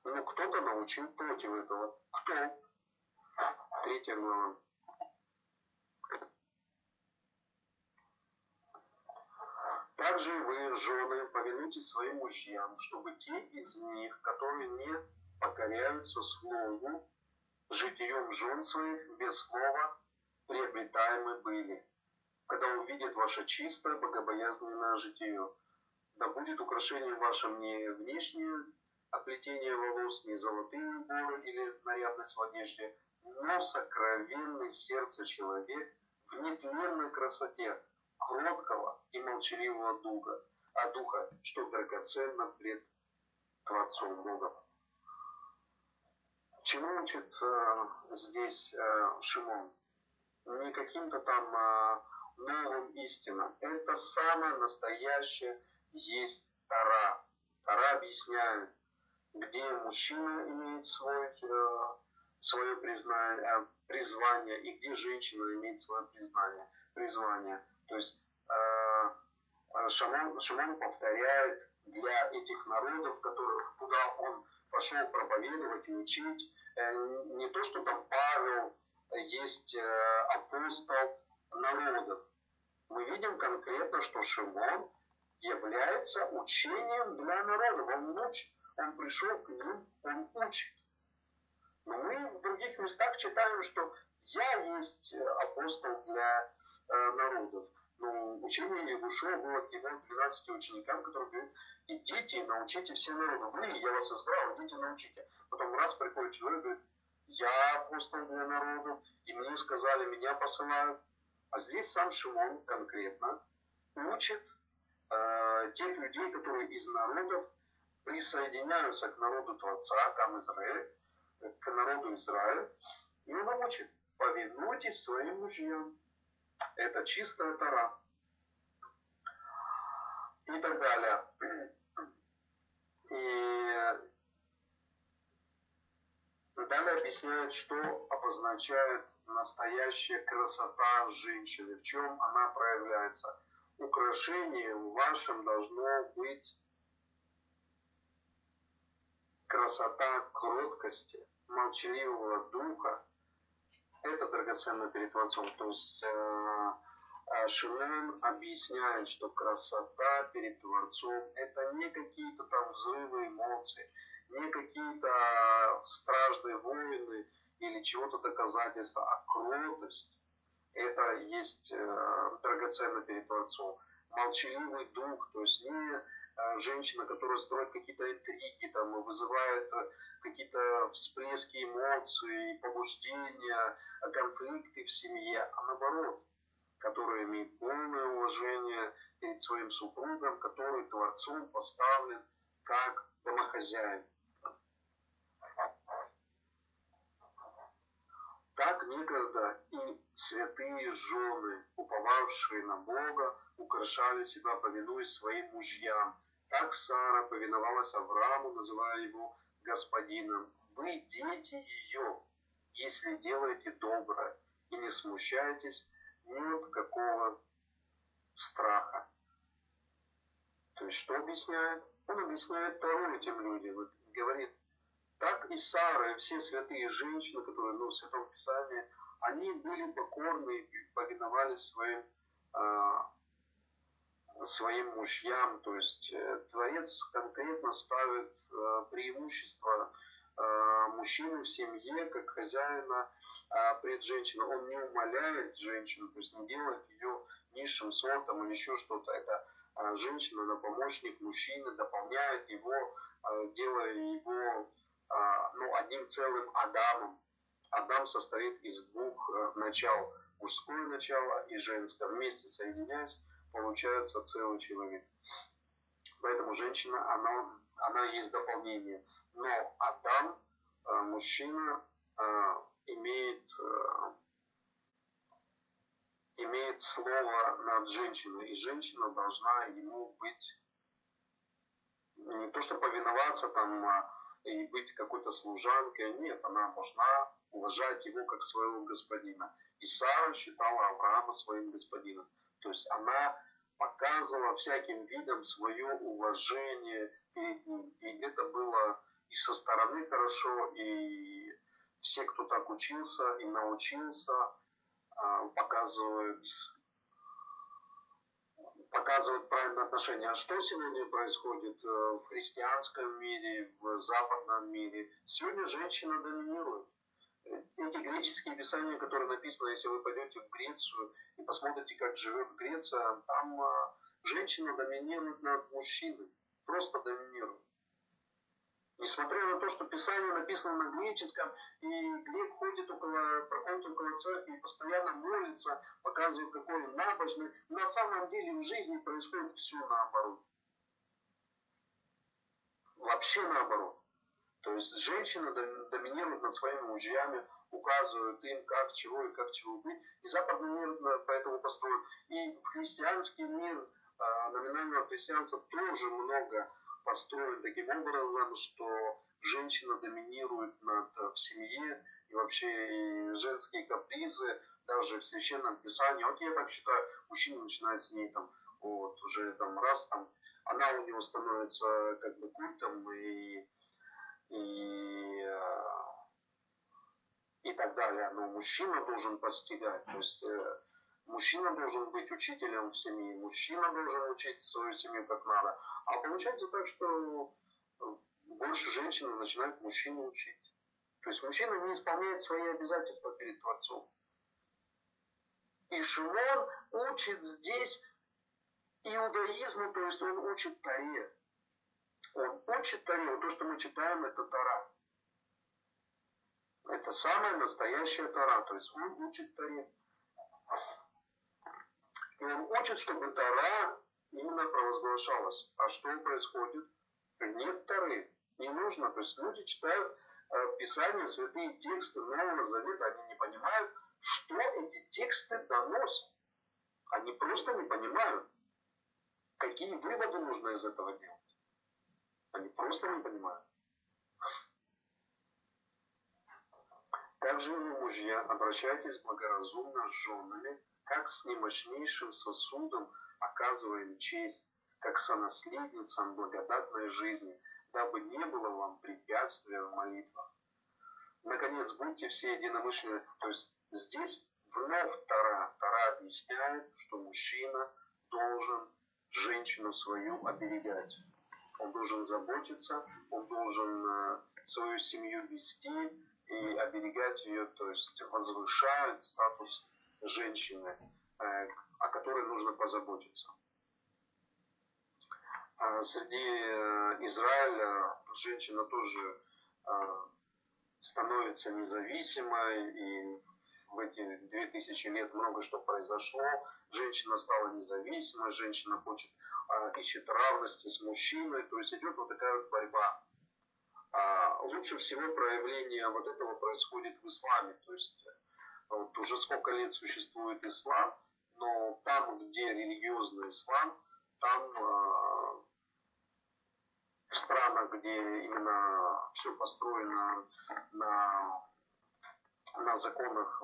Но кто-то научил против этого. Кто? Третья глава. Также вы, жены, повинуйтесь своим мужьям, чтобы те из них, которые не покоряются слову, житием жен своих без слова приобретаемы были, когда увидят ваше чистое, богобоязненное житие. Да будет украшением вашим не внешнее оплетение волос, не золотые уборы или нарядность в одежде, но сокровенный сердце человек в нетленной красоте, кроткого и молчаливого духа, а духа, что драгоценно пред Творцом Богом. Чему учит э, здесь э, Шимон? Не каким-то там э, новым истинам. Это самое настоящее есть Тара. Тара объясняет, где мужчина имеет свой, э, свое признание, э, призвание и где женщина имеет свое признание, призвание. То есть э, Шаман, Шаман повторяет для этих народов, которых, куда он пошел проповедовать и учить, не то, что там Павел есть апостол народов. Мы видим конкретно, что Шимон является учением для народов. Он учит он пришел к ним, он учит. Но мы в других местах читаем, что я есть апостол для э, народов. Но учение Егушева было к его 12 ученикам, которые говорят, идите и научите все народы. Вы, я вас избрал, идите научите. Потом раз приходит человек говорит, я апостол для народов, и мне сказали, меня посылают. А здесь сам Шимон конкретно учит э, тех людей, которые из народов присоединяются к народу Творца, там Израиль, к народу Израиля, и он учит, повинуйтесь своим мужьям. Это чистая Тара. И так далее. И далее объясняет, что обозначает настоящая красота женщины, в чем она проявляется. Украшение вашим должно быть красота кроткости, молчаливого духа, это драгоценно перед Творцом. То есть э, э, Шимон объясняет, что красота перед Творцом это не какие-то там взрывы эмоций, не какие-то страшные войны или чего-то доказательства, а кротость. Это есть э, драгоценно перед Творцом. Молчаливый дух, то есть не Э, женщина, которая строит какие-то интриги, там, вызывает э, какие-то всплески эмоций, побуждения, конфликты в семье, а наоборот, которая имеет полное уважение перед своим супругом, который Творцом поставлен как домохозяин. Так некогда и святые жены, уповавшие на Бога, украшали себя, повинуясь своим мужьям, так Сара повиновалась Аврааму, называя его господином. Вы дети ее, если делаете доброе и не смущаетесь ни от какого страха. То есть что объясняет? Он объясняет Тару этим людям. Вот, говорит, так и Сара, и все святые женщины, которые ну, в Святом Писании, они были покорны и повиновались своим а, своим мужьям. То есть э, Творец конкретно ставит э, преимущество э, мужчины в семье как хозяина пред женщиной. Он не умаляет женщину, то есть не делает ее низшим сортом или еще что-то. Это а женщина на помощник мужчины, дополняет его, а, делая его а, ну, одним целым Адамом. Адам состоит из двух начал, мужское начало и женское. Вместе соединяясь, получается целый человек. Поэтому женщина, она, она есть дополнение. Но Адам, э, мужчина, э, имеет имеет слово над женщиной, и женщина должна ему быть не то что повиноваться там а, и быть какой-то служанкой, нет, она должна уважать его как своего господина. И Сара считала Авраама своим господином. То есть она показывала всяким видом свое уважение перед ним. И это было и со стороны хорошо, и все, кто так учился и научился, а, показывают, показывают правильное отношение. А что сегодня происходит э, в христианском мире, в западном мире? Сегодня женщина доминирует. Эти греческие писания, которые написаны, если вы пойдете в Грецию и посмотрите, как живет Греция, там а, женщина доминирует над мужчиной. Просто доминирует. Несмотря на то, что Писание написано на греческом, и грек ходит около, проходит около церкви и постоянно молится, показывает, какой он набожный, на самом деле в жизни происходит все наоборот. Вообще наоборот. То есть женщина доминирует над своими мужьями, указывают им, как чего и как чего быть. И западный мир поэтому построен. И христианский мир, а, номинального христианства тоже много построен таким образом, что женщина доминирует над, э, в семье, и вообще и женские капризы, даже в священном писании, вот я так считаю, мужчина начинает с ней там, вот, уже там раз там, она у него становится как бы культом и, и, э, и так далее. Но мужчина должен постигать, то есть э, Мужчина должен быть учителем в семье, мужчина должен учить свою семью как надо. А получается так, что э, больше женщины начинают мужчину учить. То есть мужчина не исполняет свои обязательства перед Творцом. И Шимон учит здесь иудаизму, то есть он учит Таре. Он учит вот то, что мы читаем, это Тара. Это самая настоящая Тара, то есть он учит Таре. И он хочет, чтобы Тара именно провозглашалась. А что происходит? Нет Тары. Не нужно. То есть люди читают э, Писание, святые тексты Нового Завета, они не понимают, что эти тексты доносят. Они просто не понимают, какие выводы нужно из этого делать. Они просто не понимают. Также, мужья, обращайтесь благоразумно с женами, как с немощнейшим сосудом оказываем честь, как сонаследницам благодатной жизни, дабы не было вам препятствия в молитвах. Наконец, будьте все единомышленны. То есть здесь вновь Тара. Тара объясняет, что мужчина должен женщину свою оберегать. Он должен заботиться, он должен э, свою семью вести и оберегать ее, то есть возвышать статус женщины, э, о которой нужно позаботиться. А среди э, Израиля женщина тоже становится независимой, и в эти две тысячи лет много что произошло. Женщина стала независимой, женщина хочет, ищет равности с мужчиной, то есть идет вот такая вот борьба. А лучше всего проявление вот этого происходит в исламе, то есть вот уже сколько лет существует ислам, но там, где религиозный ислам, там э, в странах, где именно все построено на, на законах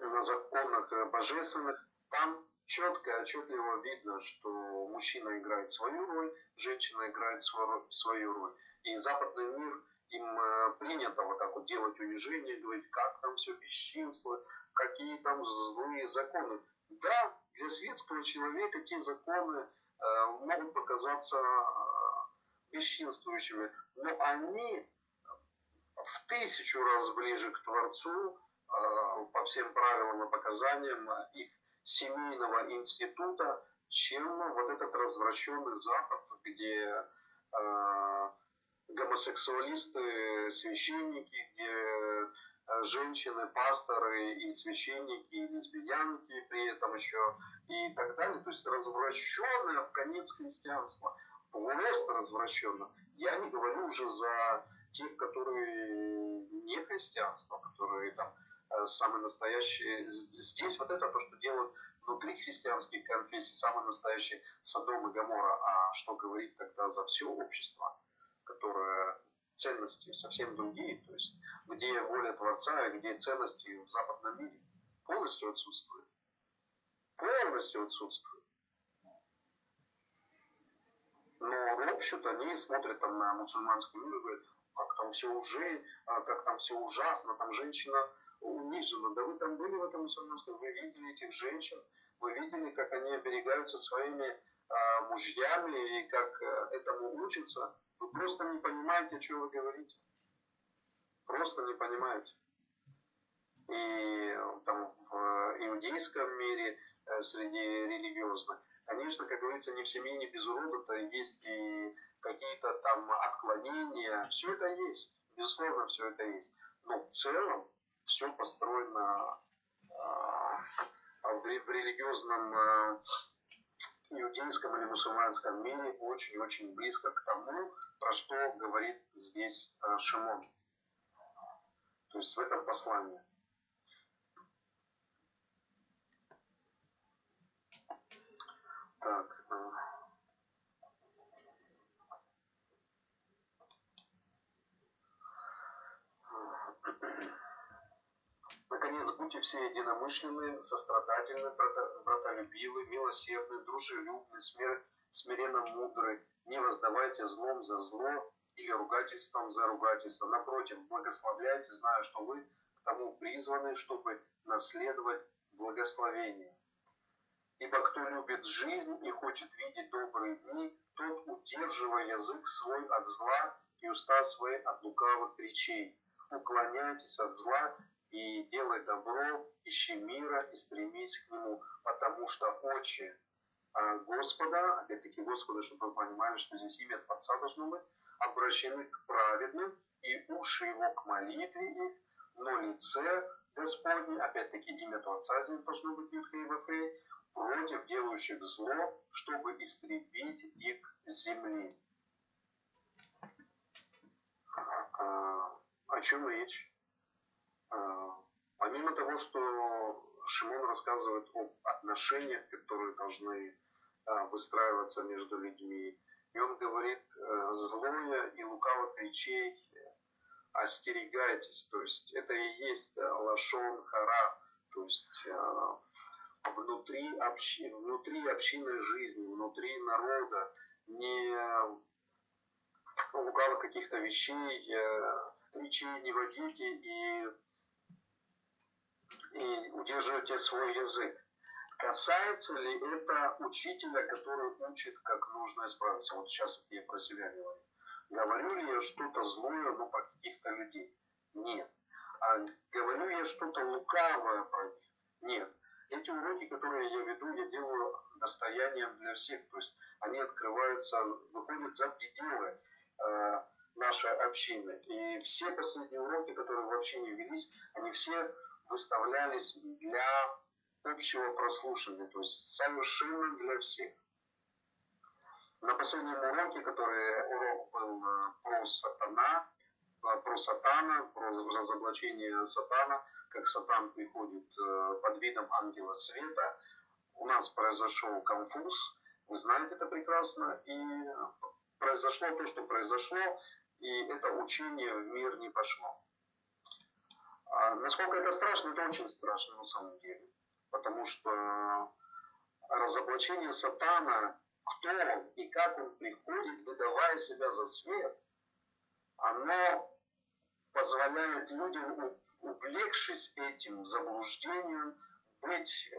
на законах божественных, там четко и отчетливо видно, что мужчина играет свою роль, женщина играет свою, роль. И западный мир им э, принято вот так вот делать унижение, говорить, как там все бесчинство, какие там злые законы. Да, для светского человека те законы э, могут показаться э, бесчинствующими, но они в тысячу раз ближе к Творцу, э, по всем правилам и показаниям, их семейного института, чем вот этот развращенный Запад, где э, гомосексуалисты, священники, где э, женщины, пасторы и священники, и лесбиянки при этом еще и так далее. То есть развращенное в конец христианства. Просто развращенно. Я не говорю уже за тех, которые не христианство, которые там самые настоящие. Здесь вот это то, что делают внутри христианских конфессий, самые настоящие Содом и Гамора. А что говорить тогда за все общество, которое ценности совсем другие, то есть где воля Творца и где ценности в западном мире полностью отсутствуют. Полностью отсутствуют. Но общем они смотрят там на мусульманский мир и говорят, как там все уже, а, как там все ужасно, там женщина унижена. Да вы там были в этом мусульманском, вы видели этих женщин, вы видели, как они оберегаются своими а, мужьями и как а, этому учатся. Вы просто не понимаете, о чем вы говорите. Просто не понимаете. И там в иудейском мире, э, среди религиозных, конечно, как говорится, не в семье, не без урода-то есть и какие-то там отклонения. Все это есть. Безусловно, все это есть. Но в целом все построено э, в, в религиозном э, иудейском или мусульманском мире очень-очень близко к тому, про что говорит здесь Шимон. То есть в этом послании. Так. Будьте все единомышленны, сострадательны, братолюбивы, милосердны, дружелюбны, смир, смиренно мудры, не воздавайте злом за зло или ругательством за ругательство. Напротив, благословляйте, зная, что вы к тому призваны, чтобы наследовать благословение. Ибо кто любит жизнь и хочет видеть добрые дни, тот, удерживая язык свой от зла и уста свои от лукавых речей, уклоняйтесь от зла и делай добро, ищи мира и стремись к нему, потому что очи а, Господа, опять-таки Господа, чтобы вы понимали, что здесь имя Отца должно быть, обращены к праведным, и уши его к молитве их, но лице Господне, опять-таки имя Творца здесь должно быть Юдхей Вафей, против делающих зло, чтобы истребить их земли. А, о чем речь? А, помимо того, что Шимон рассказывает об отношениях, которые должны а, выстраиваться между людьми, и он говорит, э, злое и лукавых речей остерегайтесь. То есть это и есть лашон хара, то есть э, внутри, общи, внутри общинной жизни, внутри народа, не лукавых каких-то вещей, э, речей не водите и и удерживаете свой язык. Касается ли это учителя, который учит, как нужно исправиться? Вот сейчас я про себя говорю. Говорю ли я что-то злое, ну, про каких-то людей? Нет. А говорю я что-то лукавое про них? Нет. Эти уроки, которые я веду, я делаю достоянием для всех. То есть они открываются, выходят за пределы э, нашей общины. И все последние уроки, которые в общине велись, они все выставлялись для общего прослушивания, то есть совершенно для всех. На последнем уроке, который урок был э, про сатана, э, про сатана, про разоблачение сатана, как сатан приходит э, под видом ангела света, у нас произошел конфуз, вы знаете это прекрасно, и произошло то, что произошло, и это учение в мир не пошло. А насколько это страшно, это очень страшно на самом деле. Потому что разоблачение сатана, кто он и как он приходит, выдавая себя за свет, оно позволяет людям, увлекшись этим заблуждением, быть э,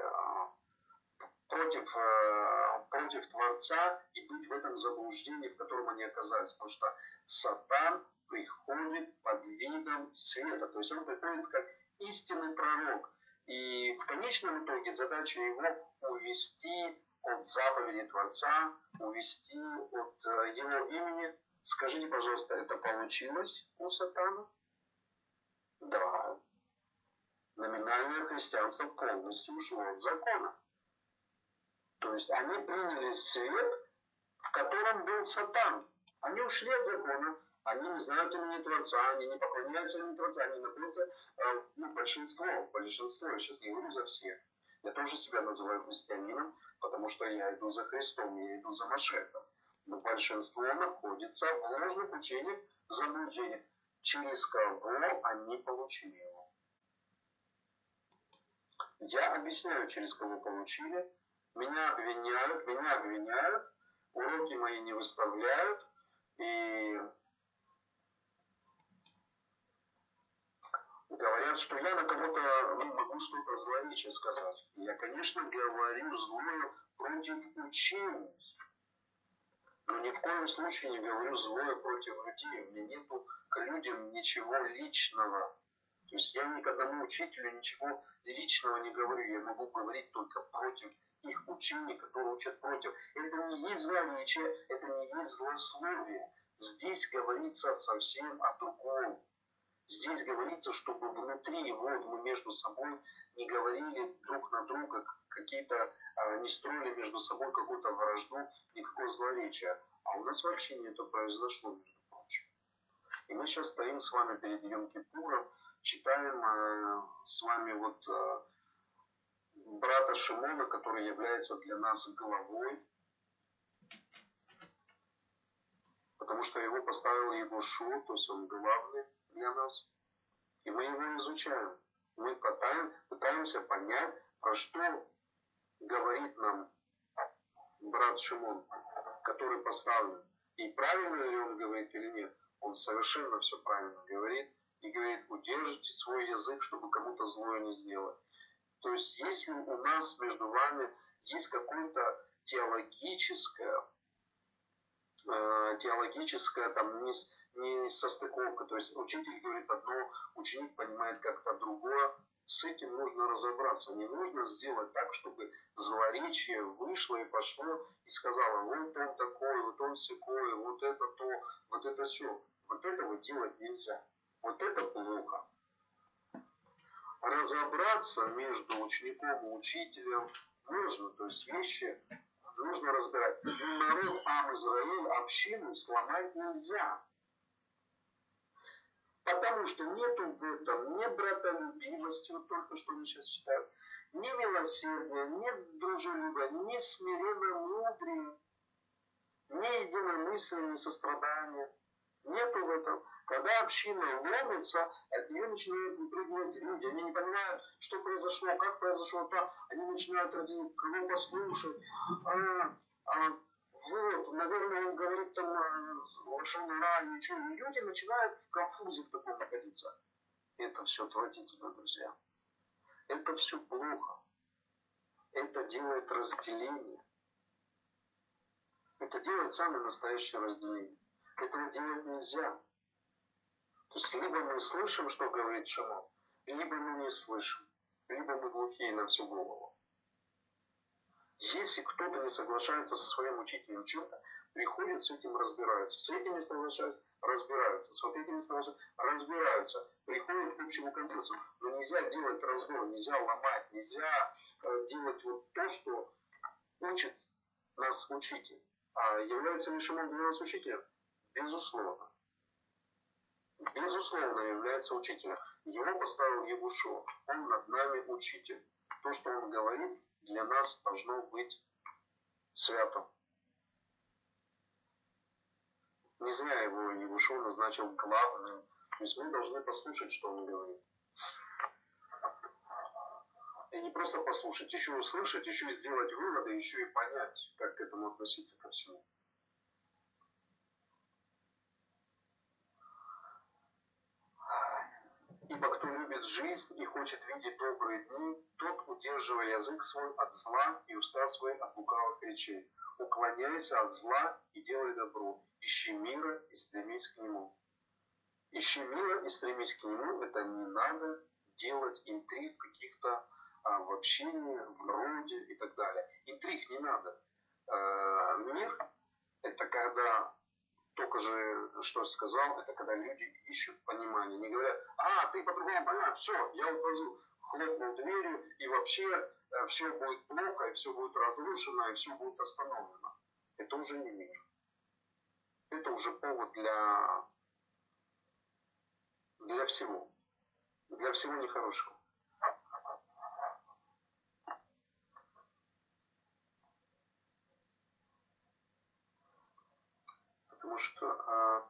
против, э, против Творца и быть в этом заблуждении, в котором они оказались. Потому что Сатан приходит под видом света. То есть он приходит как истинный пророк. И в конечном итоге задача его увести от заповеди Творца, увести от э, его имени. Скажите, пожалуйста, это получилось у сатана? Да. Номинальное христианство полностью ушло от закона. То есть они приняли свет, в котором был сатан. Они ушли от закона, они не знают имени Творца, они не поклоняются имени Творца, они находятся, э, ну, большинство, большинство, я сейчас не говорю за всех. Я тоже себя называю христианином, потому что я иду за Христом, я иду за Машехом. Но большинство находится в ложных учениях, в заблуждениях, через кого они получили его. Я объясняю, через кого получили. Меня обвиняют, меня обвиняют, уроки мои не выставляют, и говорят, что я на кого-то ну, могу что-то злоречие сказать. Я, конечно, говорю злое против учений, но ни в коем случае не говорю злое против людей. У меня нету к людям ничего личного. То есть я ни к одному учителю ничего личного не говорю. Я могу говорить только против их учений, которые учат против. Это не есть злоречие, это не есть злословие. Здесь говорится совсем о другом. Здесь говорится, чтобы внутри, вот мы между собой не говорили друг на друга какие-то, а, не строили между собой какую-то вражду, никакого злоречия. А у нас вообще не это произошло, между прочим. И мы сейчас стоим с вами перед Йом Кипуром, читаем э, с вами вот э, брата Шимона, который является для нас головой, потому что его поставил его Шу, то есть он главный для нас. И мы его изучаем. Мы пытаем, пытаемся понять, про что говорит нам брат Шимон, который поставлен. И правильно ли он говорит или нет. Он совершенно все правильно говорит. И говорит, удержите свой язык, чтобы кому-то злое не сделать. То есть, если у нас между вами есть какое-то теологическое, э, теологическое там, не, не состыковка. То есть учитель говорит одно, ученик понимает как-то другое. С этим нужно разобраться. Не нужно сделать так, чтобы злоречие вышло и пошло и сказала, вот он такой, вот он секой, вот это то, вот это все. Вот этого делать нельзя. Вот это плохо. Разобраться между учеником и учителем нужно. То есть вещи нужно разбирать. Народ Ам Израиль, общину сломать нельзя. Потому что нету в этом ни братолюбивости, вот только что мы сейчас читаем, ни милосердия, ни дружелюбия, ни смиренно мудрее, ни единомыслия, ни сострадания. Нету в этом. Когда община ломится, от нее начинают выпрыгивать люди. Они не понимают, что произошло, как произошло то. Они начинают разделить, кого послушать. А, а, вот, наверное, он говорит там лошадь, ничего. И люди начинают в конфузе в таком находиться. Это все отвратительно, друзья. Это все плохо. Это делает разделение. Это делает самое настоящее разделение. Этого делать нельзя. То есть либо мы слышим, что говорит Шимон, либо мы не слышим, либо мы глухие на всю голову. Если кто-то не соглашается со своим учителем чем-то, приходит с этим разбираются. С этим не соглашаются, разбираются. С вот этим не соглашаются, разбираются. Приходят к общему консенсусу. Но нельзя делать раздор, нельзя ломать, нельзя э, делать вот то, что учит нас учитель. А является ли Шимон для нас учителем? Безусловно. Безусловно является учителем. Его поставил Ебушо. Он над нами учитель. То, что он говорит, для нас должно быть свято. Не зря его Егушев назначил главным. То есть мы должны послушать, что он говорит. И не просто послушать, еще услышать, еще и сделать выводы, еще и понять, как к этому относиться ко всему. Ибо кто любит жизнь и хочет видеть добрые дни, тот, удерживая язык свой от зла и уста свои от лукавых речей, уклоняйся от зла и делай добро, ищи мира и стремись к нему. Ищи мира и стремись к нему, это не надо делать интриг, каких-то а в общении, в народе и так далее. Интриг не надо. Э, мир – это когда только же, что сказал, это когда люди ищут понимание, не говорят, а, ты по-другому понимаешь, все, я ухожу, хлопнул дверью, и вообще э, все будет плохо, и все будет разрушено, и все будет остановлено. Это уже не мир. Это уже повод для, для всего. Для всего нехорошего. Потому что, а,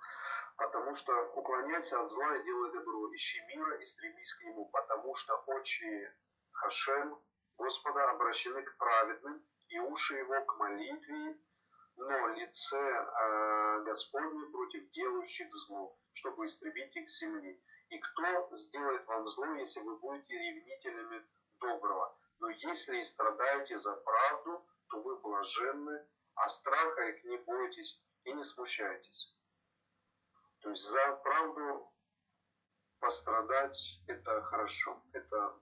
потому что уклоняйся от зла и делай добро, ищи мира и стремись к нему, потому что очи Хашем, Господа, обращены к праведным, и уши его к молитве, но лице э, Господне против делающих зло, чтобы истребить их с земли. И кто сделает вам зло, если вы будете ревнителями доброго? Но если и страдаете за правду, то вы блаженны, а страха их не бойтесь и не смущайтесь. То есть за правду пострадать – это хорошо, это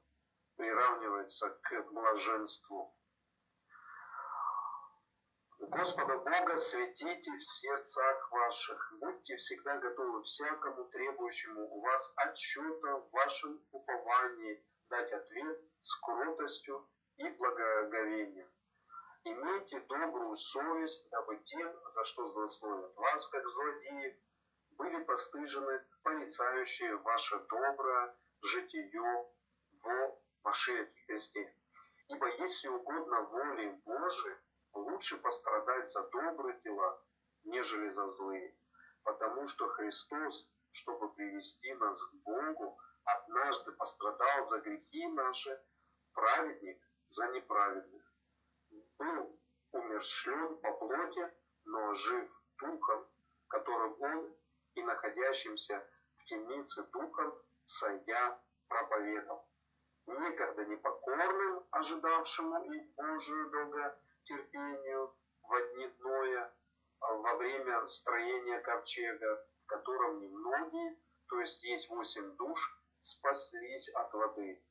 приравнивается к блаженству. Господа Бога светите в сердцах ваших, будьте всегда готовы всякому требующему у вас отчета в вашем уповании дать ответ с кротостью и благоговением. Имейте добрую совесть, дабы тем, за что злословят вас, как злодеев, были постыжены порицающие ваше доброе житие во Машехе Христе. Ибо если угодно воле Божией, лучше пострадать за добрые дела, нежели за злые. Потому что Христос, чтобы привести нас к Богу, однажды пострадал за грехи наши, праведник за неправедных. Был умершлен по плоти, но жив духом, которым он и находящимся в темнице духом, сойдя, проповедовал некогда непокорным, ожидавшему и Божию долготерпению в дни а во время строения ковчега, в котором немногие, то есть есть восемь душ, спаслись от воды.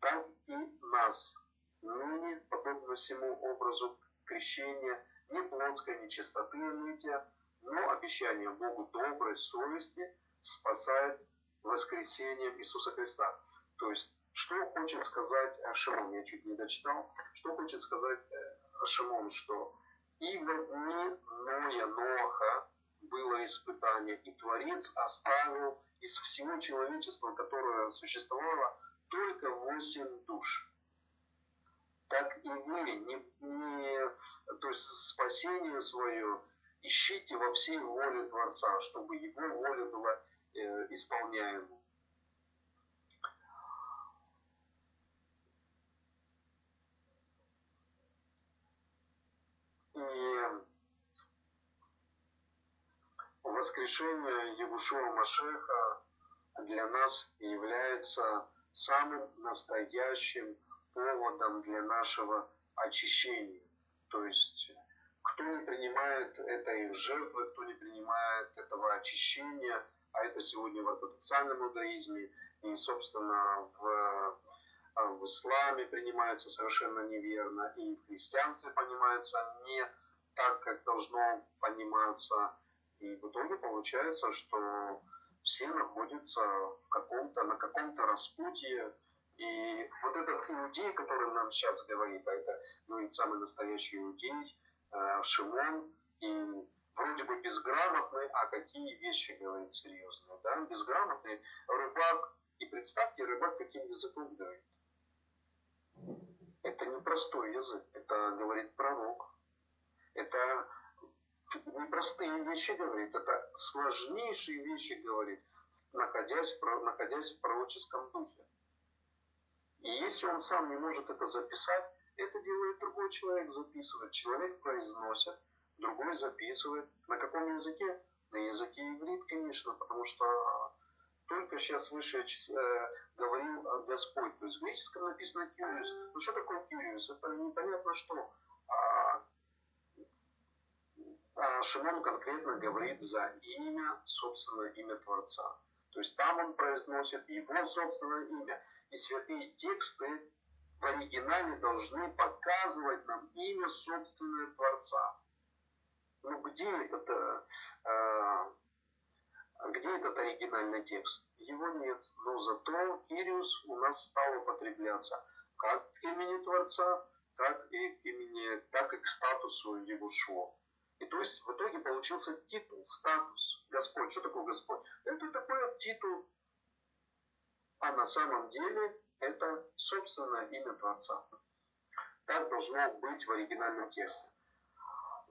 Так и нас, ныне, подобно всему образу крещения, не плотской нечистоты и нытья, но обещание Богу доброй совести спасает воскресением Иисуса Христа. То есть что хочет сказать Шимон? Я чуть не дочитал. Что хочет сказать э, Шимон, что и в дни Ноя Ноха было испытание, и Творец оставил из всего человечества, которое существовало, только восемь душ. Так и вы, не, не, то есть спасение свое ищите во всей воле Творца, чтобы Его воля была э, исполняема. воскрешение Егушуа Машеха для нас является самым настоящим поводом для нашего очищения. То есть, кто не принимает этой жертвы, кто не принимает этого очищения, а это сегодня в ортодоксальном иудаизме и, собственно, в, в исламе принимается совершенно неверно, и в христианстве понимается не так, как должно пониматься, и в итоге получается, что все находятся в каком-то, на каком-то распутье. И вот этот иудей, который нам сейчас говорит, а это ну, и самый настоящий иудей, э, Шимон, и вроде бы безграмотный, а какие вещи говорит серьезные, да? Безграмотный рыбак, и представьте, рыбак каким языком говорит. Это не простой язык, это говорит пророк. Это непростые вещи говорит, это сложнейшие вещи говорит, находясь, находясь в пророческом духе. И если он сам не может это записать, это делает другой человек, записывает. Человек произносит, другой записывает. На каком языке? На языке иврит, конечно, потому что только сейчас выше э, говорил Господь. То есть в греческом написано «кюриус». Ну что такое «кюриус»? Это непонятно что. А а Шимон конкретно говорит за имя, собственное имя Творца. То есть там он произносит его собственное имя. И святые тексты в оригинале должны показывать нам имя собственного Творца. Ну где это, э, где этот оригинальный текст? Его нет. Но зато Кириус у нас стал употребляться как к имени Творца, так и к имени, так и к статусу Егушо. И то есть в итоге получился титул, статус. Господь. Что такое Господь? Это такой титул. А на самом деле это собственное имя Творца. Так должно быть в оригинальном тексте.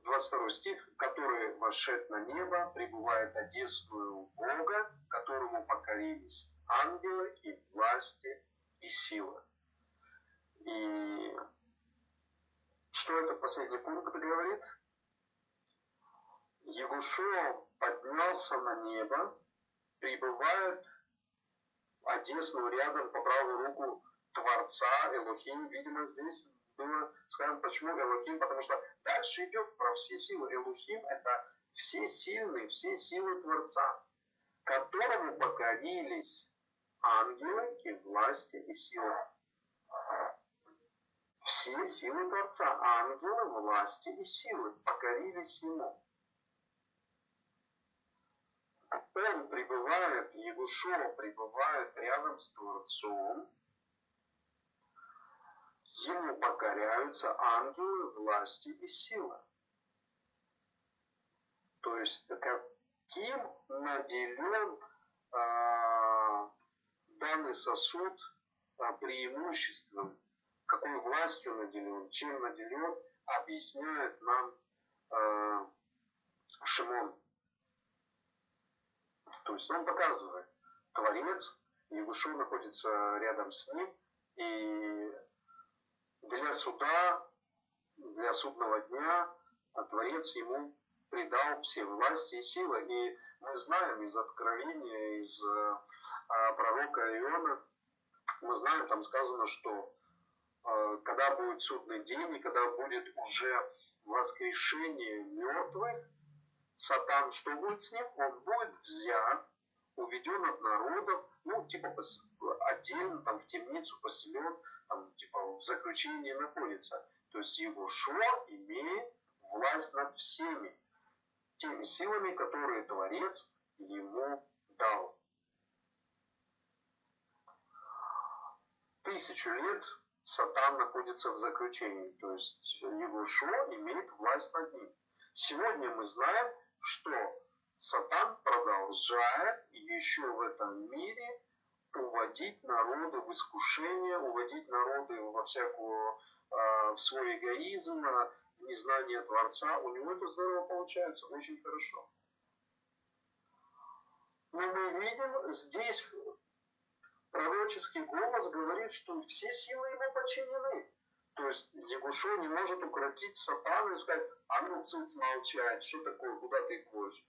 22 стих, который вошед на небо, пребывает одесную Бога, которому покорились ангелы и власти и силы. И что это последний пункт говорит? Егушо поднялся на небо, прибывает одесную рядом по правую руку Творца Элохим. Видимо, здесь было сказано, почему Элохим, потому что дальше идет про все силы. Элохим – это все сильные, все силы Творца, которому покорились ангелы и власти и силы. Все силы Творца, ангелы, власти и силы покорились Ему. Он пребывает, Егушо пребывает рядом с Творцом, Ему покоряются ангелы, власти и силы. То есть каким наделен э, данный сосуд э, преимуществом, какой властью наделен, чем наделен, объясняет нам э, Шимон. То есть он показывает, Творец, Егушев находится рядом с ним, и для суда, для судного дня Творец ему придал все власти и силы. И мы знаем из Откровения, из э, пророка Иона, мы знаем, там сказано, что э, когда будет судный день, и когда будет уже воскрешение мертвых, Сатан, что будет с ним? Он будет взят, уведен от народов, ну, типа, отдельно, там, в темницу поселен, там, типа, в заключении находится. То есть его Шо имеет власть над всеми теми силами, которые Творец ему дал. Тысячу лет Сатан находится в заключении, то есть его Шо имеет власть над ним. Сегодня мы знаем, что Сатан продолжает еще в этом мире уводить народы в искушение, уводить народы во всякую, э, в свой эгоизм, в незнание Творца. У него это здорово получается, очень хорошо. Но мы видим здесь пророческий голос говорит, что все силы ему подчинены. То есть Ягушо не может укротить сатана и сказать, а ну циц молчать, что такое, куда ты ходишь?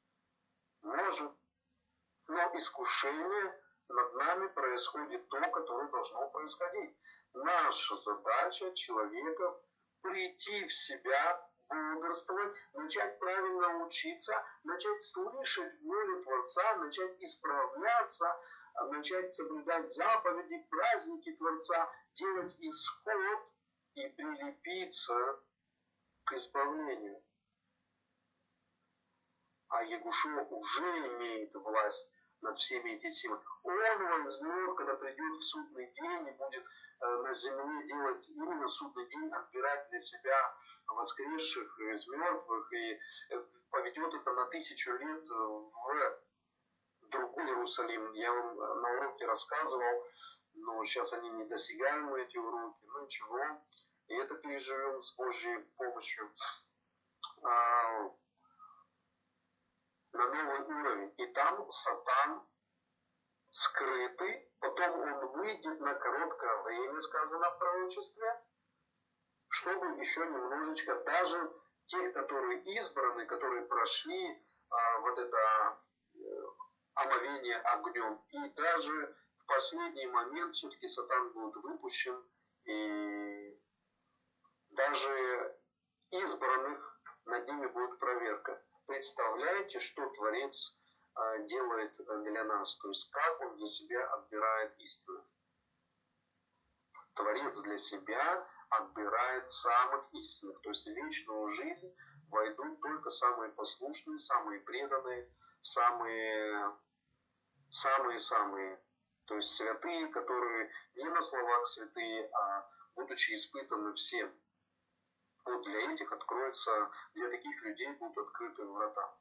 Может. Но искушение над нами происходит то, которое должно происходить. Наша задача человека прийти в себя, бодрствовать, начать правильно учиться, начать слышать волю Творца, начать исправляться, начать соблюдать заповеди, праздники Творца, делать исход и прилепиться к исполнению. А Ягушо уже имеет власть над всеми этими силами. Он возьмет, когда придет в судный день и будет э, на земле делать именно судный день, отбирать для себя воскресших из мертвых и э, поведет это на тысячу лет в другой Иерусалим. Я вам на уроке рассказывал, но сейчас они недосягаемы, эти уроки. Ну ничего, и это переживем с Божьей помощью а, на новый уровень. И там Сатан скрытый, потом он выйдет на короткое время, сказано в пророчестве, чтобы еще немножечко даже те, которые избраны, которые прошли а, вот это э, омовение огнем, и даже последний момент все-таки Сатан будет выпущен, и даже избранных над ними будет проверка. Представляете, что Творец а, делает для нас, то есть как Он для себя отбирает истину. Творец для себя отбирает самых истинных, то есть в вечную жизнь войдут только самые послушные, самые преданные, самые самые-самые, то есть святые, которые не на словах святые, а будучи испытаны всем. Вот для этих откроется, для таких людей будут открыты врата.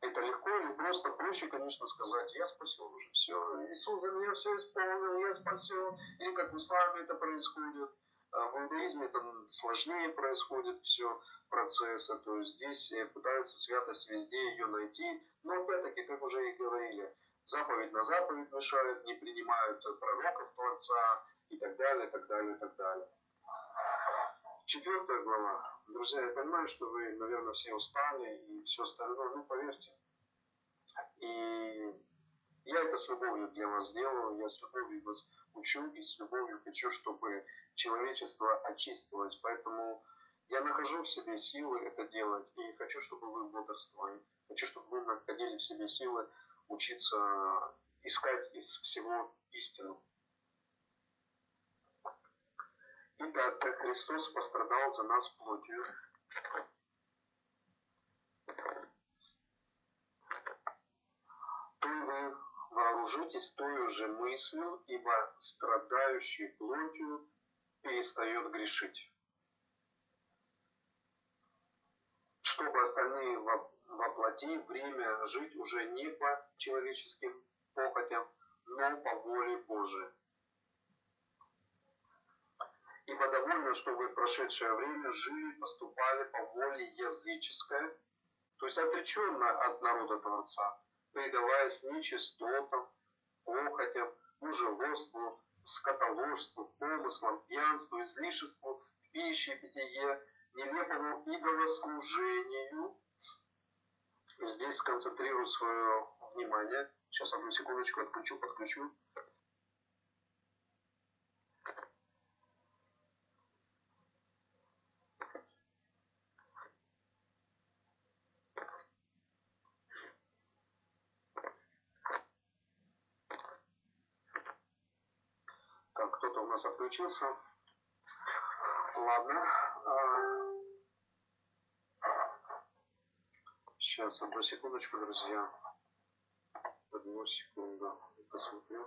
Это легко или просто? Проще, конечно, сказать, я спасен уже, все, Иисус за меня все исполнил, я спасен. Или как в исламе это происходит. А в иудаизме это сложнее происходит все процессы, то есть здесь э, пытаются святость везде ее найти, но опять-таки, как уже и говорили, заповедь на заповедь мешают, не принимают пророков Творца и так далее, так далее, так далее. Четвертая глава. Друзья, я понимаю, что вы, наверное, все устали и все остальное, ну поверьте. И я это с любовью для вас делаю, я с любовью вас учу и с любовью хочу, чтобы человечество очистилось. Поэтому я нахожу в себе силы это делать и хочу, чтобы вы бодрствовали. Хочу, чтобы вы находили в себе силы учиться искать из всего истину. Итак, как Христос пострадал за нас плотью, то вы вооружитесь той же мыслью, ибо страдающий плотью перестает грешить. Чтобы остальные воплоти время жить уже не по человеческим похотям, но по воле Божией. Ибо довольно, что вы в прошедшее время жили, поступали по воле языческой, то есть отреченно от народа Творца, предаваясь нечистотам, похотям, мужелоству, скотоложству, помыслам, пьянству, излишеству, пище, питье, нелепому идолослужению. Здесь сконцентрирую свое внимание. Сейчас одну секундочку отключу, подключу. Так, кто-то у нас отключился. Ладно. Сейчас, одну секундочку, друзья. Одну секунду. Посмотрю.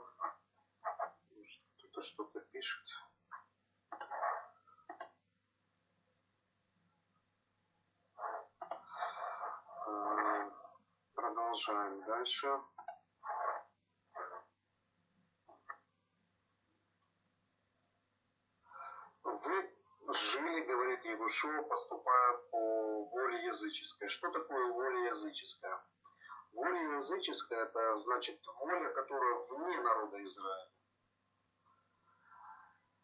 Кто-то что-то пишет. Продолжаем дальше. Говорит Егушо, поступая по воле языческой. Что такое воля языческая? Воля языческая – это значит воля, которая вне народа Израиля.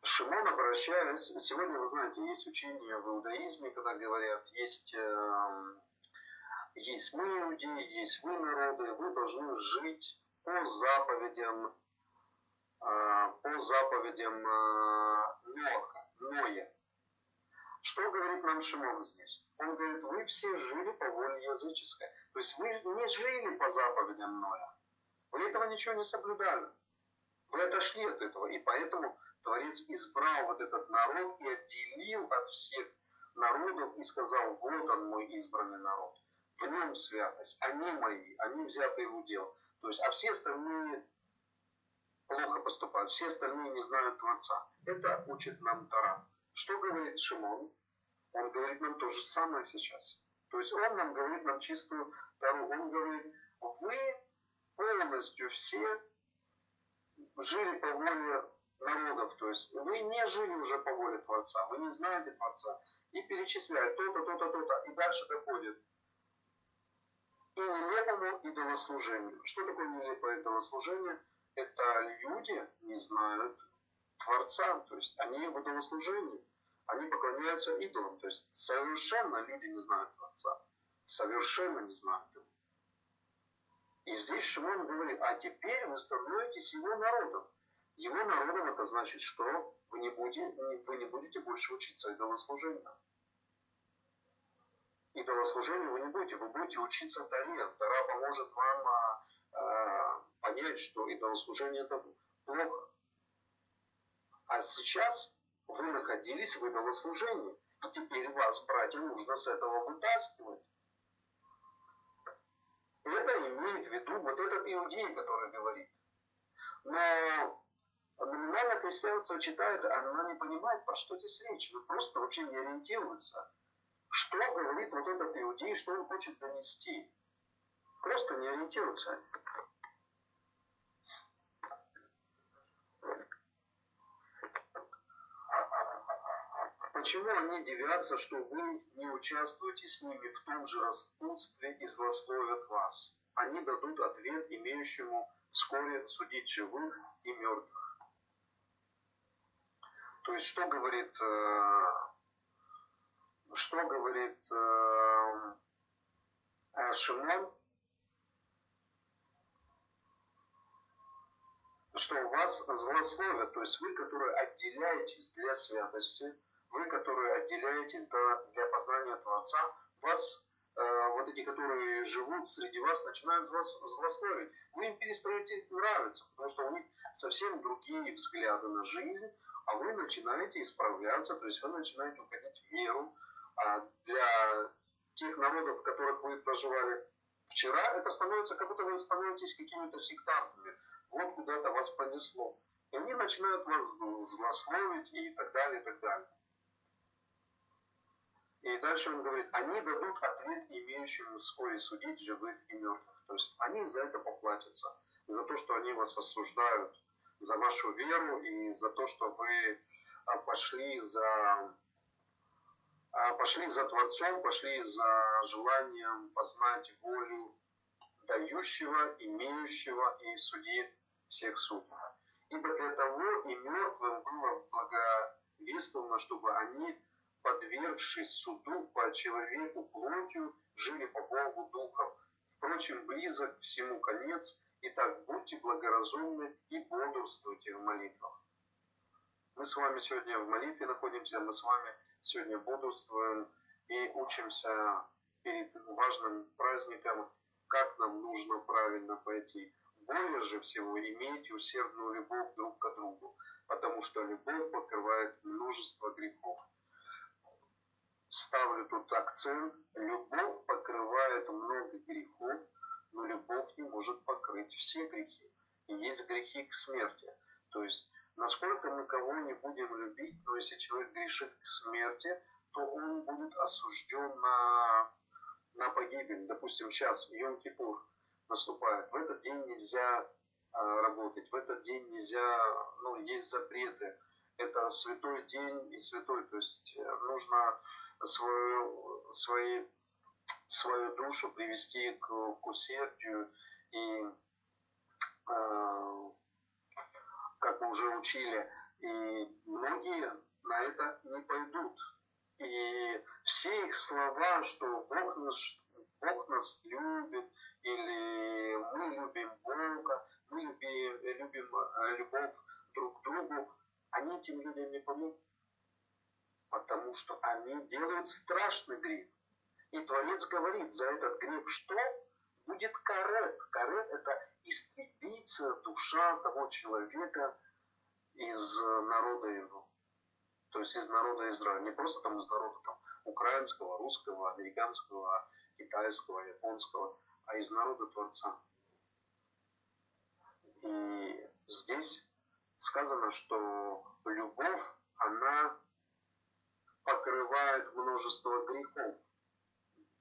Шимон, обращаясь, сегодня, вы знаете, есть учение в иудаизме, когда говорят, есть, э, есть мы иудеи, есть вы народы, вы должны жить по заповедям, э, по заповедям э, Ноха, Ноя. Что говорит нам Шимон здесь? Он говорит, вы все жили по воле языческой. То есть вы не жили по заповедям Ноя. Вы этого ничего не соблюдали. Вы отошли от этого. И поэтому Творец избрал вот этот народ и отделил от всех народов и сказал, вот он мой избранный народ. В нем святость. Они мои, они взяты в удел. То есть, а все остальные плохо поступают. Все остальные не знают Творца. Это учит нам Тара. Что говорит Шимон? Он говорит нам то же самое сейчас. То есть он нам говорит нам чистую Тару. Он говорит, вы полностью все жили по воле народов. То есть вы не жили уже по воле Творца. Вы не знаете Творца. И перечисляет то-то, то-то, то-то. И дальше доходит. И нелепому идолослужению. Что такое нелепое идолослужение? Это люди не знают Творца, то есть они в идолослужении, они поклоняются идолам, то есть совершенно люди не знают Творца, совершенно не знают его. И здесь Шимон говорит, а теперь вы становитесь его народом. Его народом это значит, что вы не будете, вы не будете больше учиться идолослужению. Идолослужению вы не будете, вы будете учиться Таре. Тара поможет вам а, а, понять, что идолослужение это плохо. А сейчас вы находились в идолослужении. И теперь вас, братья, нужно с этого вытаскивать. Это имеет в виду вот этот иудей, который говорит. Но номинальное христианство читает, оно не понимает, про что здесь речь. Вы просто вообще не ориентируется. Что говорит вот этот иудей, что он хочет донести. Просто не ориентируется. Почему они девятся, что вы не участвуете с ними в том же распутстве и злословят вас? Они дадут ответ имеющему вскоре судить живых и мертвых. То есть, что говорит, э, что говорит э, Шимон? Что у вас злословят, то есть вы, которые отделяетесь для святости, вы, которые отделяетесь для познания Творца, вас, э, вот эти, которые живут среди вас, начинают злословить. Вы им перестаете нравиться, потому что у них совсем другие взгляды на жизнь, а вы начинаете исправляться, то есть вы начинаете уходить в веру. А для тех народов, в которых вы проживали вчера, это становится, как будто вы становитесь какими-то сектантами. Вот куда-то вас понесло. И они начинают вас злословить и так далее, и так далее. И дальше он говорит, они дадут ответ имеющим вскоре судить живых и мертвых. То есть они за это поплатятся, за то, что они вас осуждают, за вашу веру и за то, что вы а, пошли за а, пошли за Творцом, пошли за желанием познать волю дающего, имеющего и судьи всех судей. Ибо для того и мертвым было благовествовано, чтобы они подвергшись суду по человеку плотью, жили по Богу духом. Впрочем, близок всему конец, и так будьте благоразумны и бодрствуйте в молитвах. Мы с вами сегодня в молитве находимся, мы с вами сегодня бодрствуем и учимся перед важным праздником, как нам нужно правильно пойти. Более же всего имейте усердную любовь друг к другу, потому что любовь покрывает множество грехов ставлю тут акцент. Любовь покрывает много грехов, но любовь не может покрыть все грехи. И есть грехи к смерти. То есть, насколько мы кого не будем любить, но если человек грешит к смерти, то он будет осужден на, на погибель. Допустим, сейчас Йом-Кипур наступает. В этот день нельзя а, работать, в этот день нельзя, ну, есть запреты. Это святой день и святой, то есть э, нужно свою, свои, свою душу привести к, к усердию и, э, как мы уже учили, и многие на это не пойдут. И все их слова, что Бог нас, Бог нас любит, или мы любим Бога, мы любим, любим э, любовь друг к другу, они этим людям не помогут потому что они делают страшный грех. И Творец говорит, за этот грех что? Будет карет. Карет – это истребиться душа того человека из народа его. То есть из народа Израиля. Не просто там из народа там, украинского, русского, американского, китайского, японского, а из народа Творца. И здесь сказано, что любовь, она покрывает множество грехов.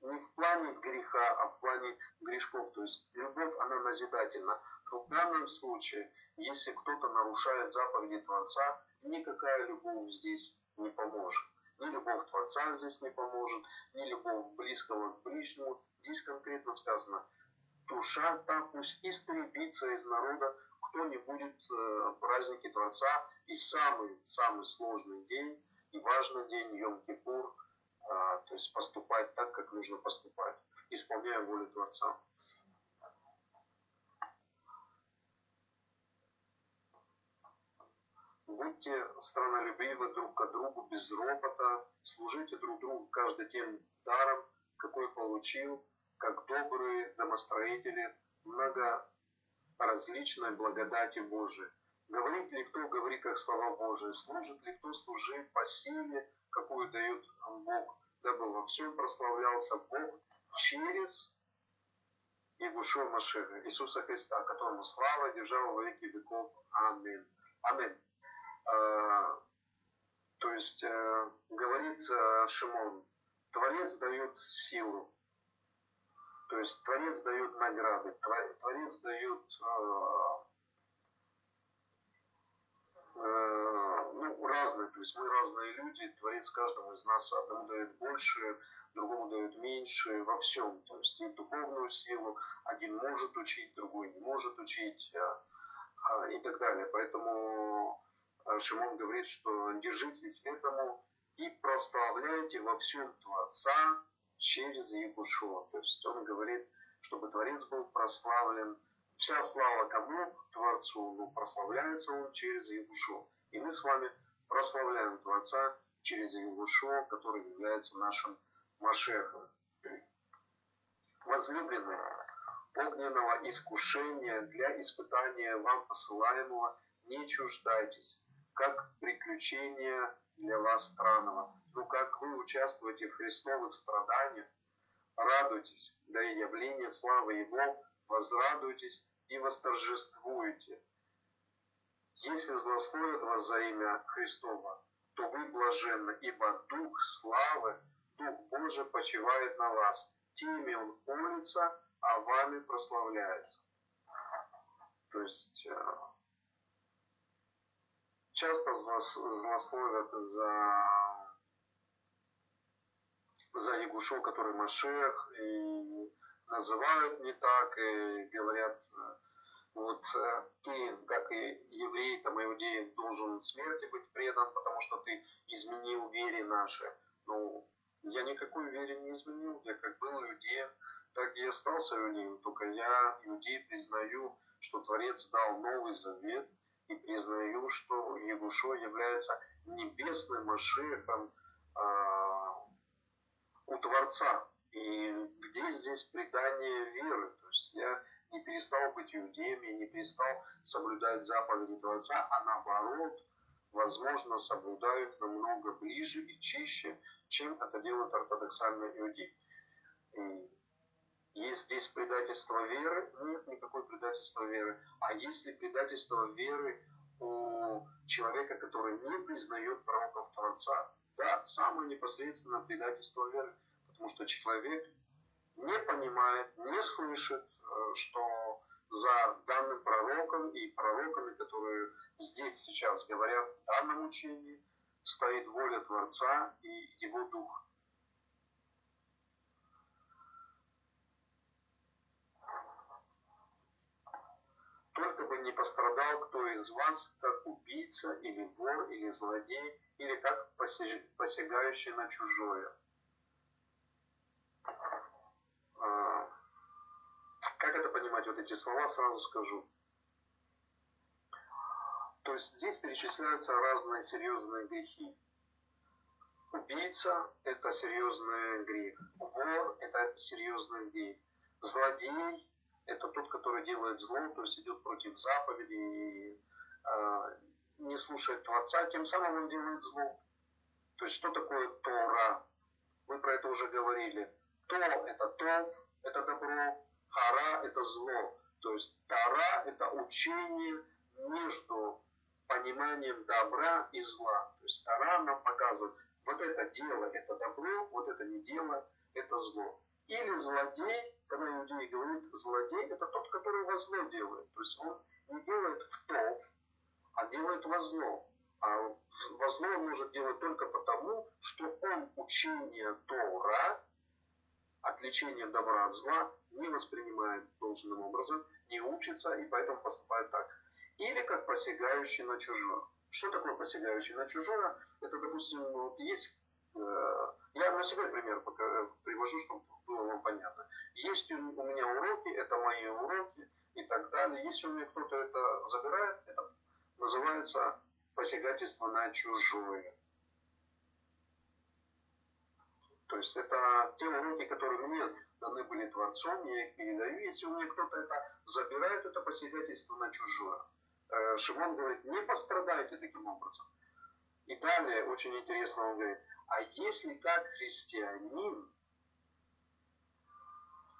Не в плане греха, а в плане грешков. То есть любовь, она назидательна. Но в данном случае, если кто-то нарушает заповеди Творца, никакая любовь здесь не поможет. Ни любовь Творца здесь не поможет, ни любовь близкого к ближнему. Здесь конкретно сказано, душа та пусть истребится из народа, кто не будет э, праздники Творца. И самый-самый сложный день и важный день Йом-Кипур, а, то есть поступать так, как нужно поступать, исполняя волю Творца. Будьте странолюбивы друг к другу без ропота, служите друг другу каждый тем даром, какой получил, как добрые домостроители много различной благодати Божией. Говорит ли кто, говорит как слова Божие, служит ли кто, служит по силе, какую дает Бог, дабы во всем прославлялся Бог через Егушо Машеха, Иисуса Христа, которому слава держава во веки веков. Аминь. Аминь. А, то есть, а, говорит а, Шимон, Творец дает силу, то есть Творец дает награды, Творец дает а, Э, ну, разные, то есть мы разные люди, Творец каждому из нас одному дает больше, другому дает меньше во всем, то есть и духовную силу, один может учить, другой не может учить а, а, и так далее. Поэтому Шимон говорит, что держитесь этому и прославляйте во всем Творца через Якушуа. То есть он говорит, чтобы Творец был прославлен Вся слава кому? Творцу. Ну, прославляется он через Ягушу. И мы с вами прославляем Творца через Ягушу, который является нашим Машехом. Возлюбленные, огненного искушения для испытания вам посылаемого не чуждайтесь, как приключение для вас странного. Ну, как вы участвуете в христовых страданиях, радуйтесь, да и явление славы Его, возрадуйтесь и восторжествуете. Если злословят вас за имя Христова, то вы блаженны, ибо Дух славы, Дух Божий почивает на вас. Теми Он молится, а вами прославляется. То есть э, часто злословят за за Ягушу, который Машех, и называют не так, и говорят, э, вот э, ты, как и еврей, там, иудей, должен смерти быть предан, потому что ты изменил вере нашей. Ну, я никакой вере не изменил, я как был иудеем, так и остался иудеем, только я, иудей, признаю, что Творец дал Новый Завет, и признаю, что Егушо является небесным Машехом а, у Творца. И где здесь предание веры? То есть я не перестал быть иудеем, я не перестал соблюдать заповеди Творца, а наоборот, возможно, соблюдаю их намного ближе и чище, чем это делают ортодоксальные иудеи. И есть здесь предательство веры? Нет никакой предательства веры. А есть ли предательство веры у человека, который не признает пророков Творца? Да, самое непосредственное предательство веры – потому что человек не понимает, не слышит, э, что за данным пророком и пророками, которые здесь сейчас говорят в данном учении, стоит воля Творца и Его Дух. Только бы не пострадал кто из вас, как убийца или вор или злодей, или как посягающий на чужое – а, как это понимать, вот эти слова, сразу скажу. То есть здесь перечисляются разные серьезные грехи. Убийца – это серьезный грех. Вор – это серьезный грех. Злодей – это тот, который делает зло, то есть идет против заповеди и э, не слушает Творца, тем самым он делает зло. То есть что такое Тора? Мы про это уже говорили. То – это тов, это добро, хара – это зло. То есть тара – это учение между пониманием добра и зла. То есть тара нам показывает, вот это дело – это добро, вот это не дело – это зло. Или злодей, когда иудей говорит, злодей – это тот, который во зло делает. То есть он не делает в тов, а делает во зло. А во зло он может делать только потому, что он учение Тора отличение добра от зла не воспринимает должным образом, не учится и поэтому поступает так. Или как посягающий на чужое. Что такое посягающий на чужое? Это, допустим, вот есть... Э, я на себе пример пока привожу, чтобы было вам понятно. Есть у, у меня уроки, это мои уроки и так далее. Если у меня кто-то это забирает, это называется посягательство на чужое. То есть это те уроки, которые мне даны были Творцом, я их передаю. Если у меня кто-то это забирает, это посягательство на чужое. э, Шимон говорит, не пострадайте таким образом. И далее, очень интересно, он говорит, а если как христианин,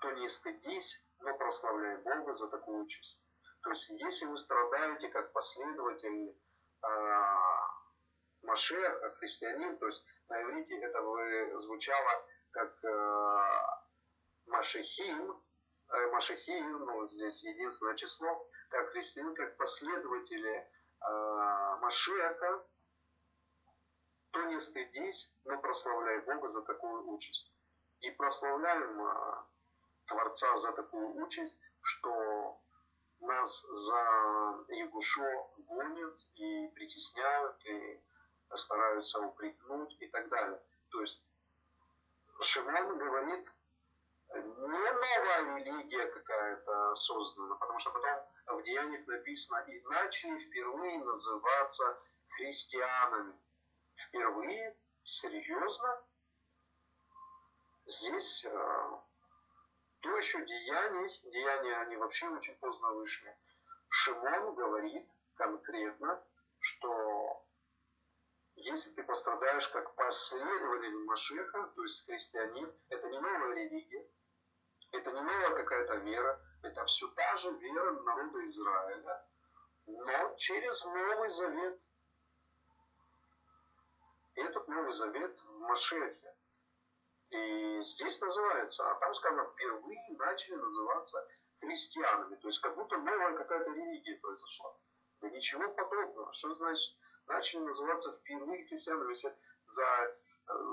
то не стыдись, но прославляй Бога за такую участь. То есть, если вы страдаете как последователь э, Машеха, христианин, то есть на иврите это вы звучало как э, Машехим, э, Машехим, ну здесь единственное число, как христианин, как последователи э, Машеха, то не стыдись, но прославляй Бога за такую участь. И прославляем э, Творца за такую участь, что нас за Ягушо гонят и притесняют, и стараются упрекнуть и так далее. То есть Шимон говорит, не новая религия какая-то создана, потому что потом в Деяниях написано, и начали впервые называться христианами. Впервые, серьезно, здесь еще деяний, деяния они вообще очень поздно вышли. Шимон говорит конкретно, что если ты пострадаешь как последователь Машеха, то есть христианин, это не новая религия, это не новая какая-то вера, это все та же вера народа Израиля, но через Новый Завет. И этот Новый Завет в Машехе. И здесь называется, а там сказано, впервые начали называться христианами. То есть как будто новая какая-то религия произошла. Да ничего подобного. Что значит начали называться впервые христианами. Если за,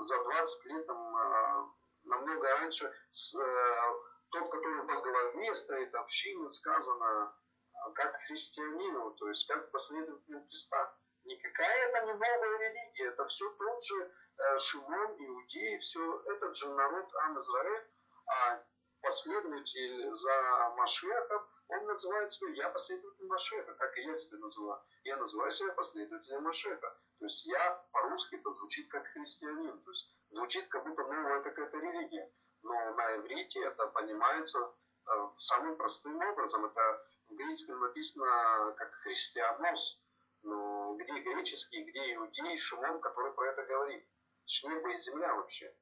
за 20 лет там, а, намного раньше с, э, тот, который во главе стоит общины, сказано а, как христианину, то есть как последователю Христа. Никакая это не новая религия, это все тот же Шимон, Иудеи, все этот же народ Ам Израиль, а последователь за Машехом, он называет себя, я последователь Машеха, как и я себя называю. Я называю себя последователем Машеха. То есть я по-русски это звучит как христианин. То есть звучит как будто новая какая-то религия. Но на иврите это понимается э, самым простым образом. Это в греческом написано как христианос. Но где греческий, где иудей, Шимон, который про это говорит. Ж небо и земля вообще.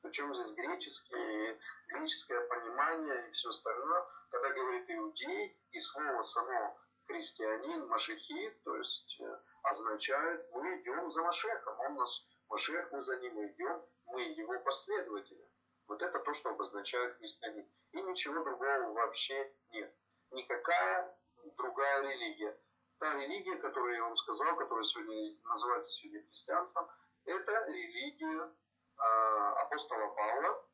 Причем здесь греческий, греческое понимание и все остальное, когда говорит иудей, и слово само христианин, машехи, то есть э, означает, мы идем за Машехом, он нас, Машех, мы за ним идем, мы его последователи. Вот это то, что обозначает христианин. И ничего другого вообще нет. Никакая другая религия. Та религия, которую я вам сказал, которая сегодня называется сегодня христианством, это религия Э, апостола Павла.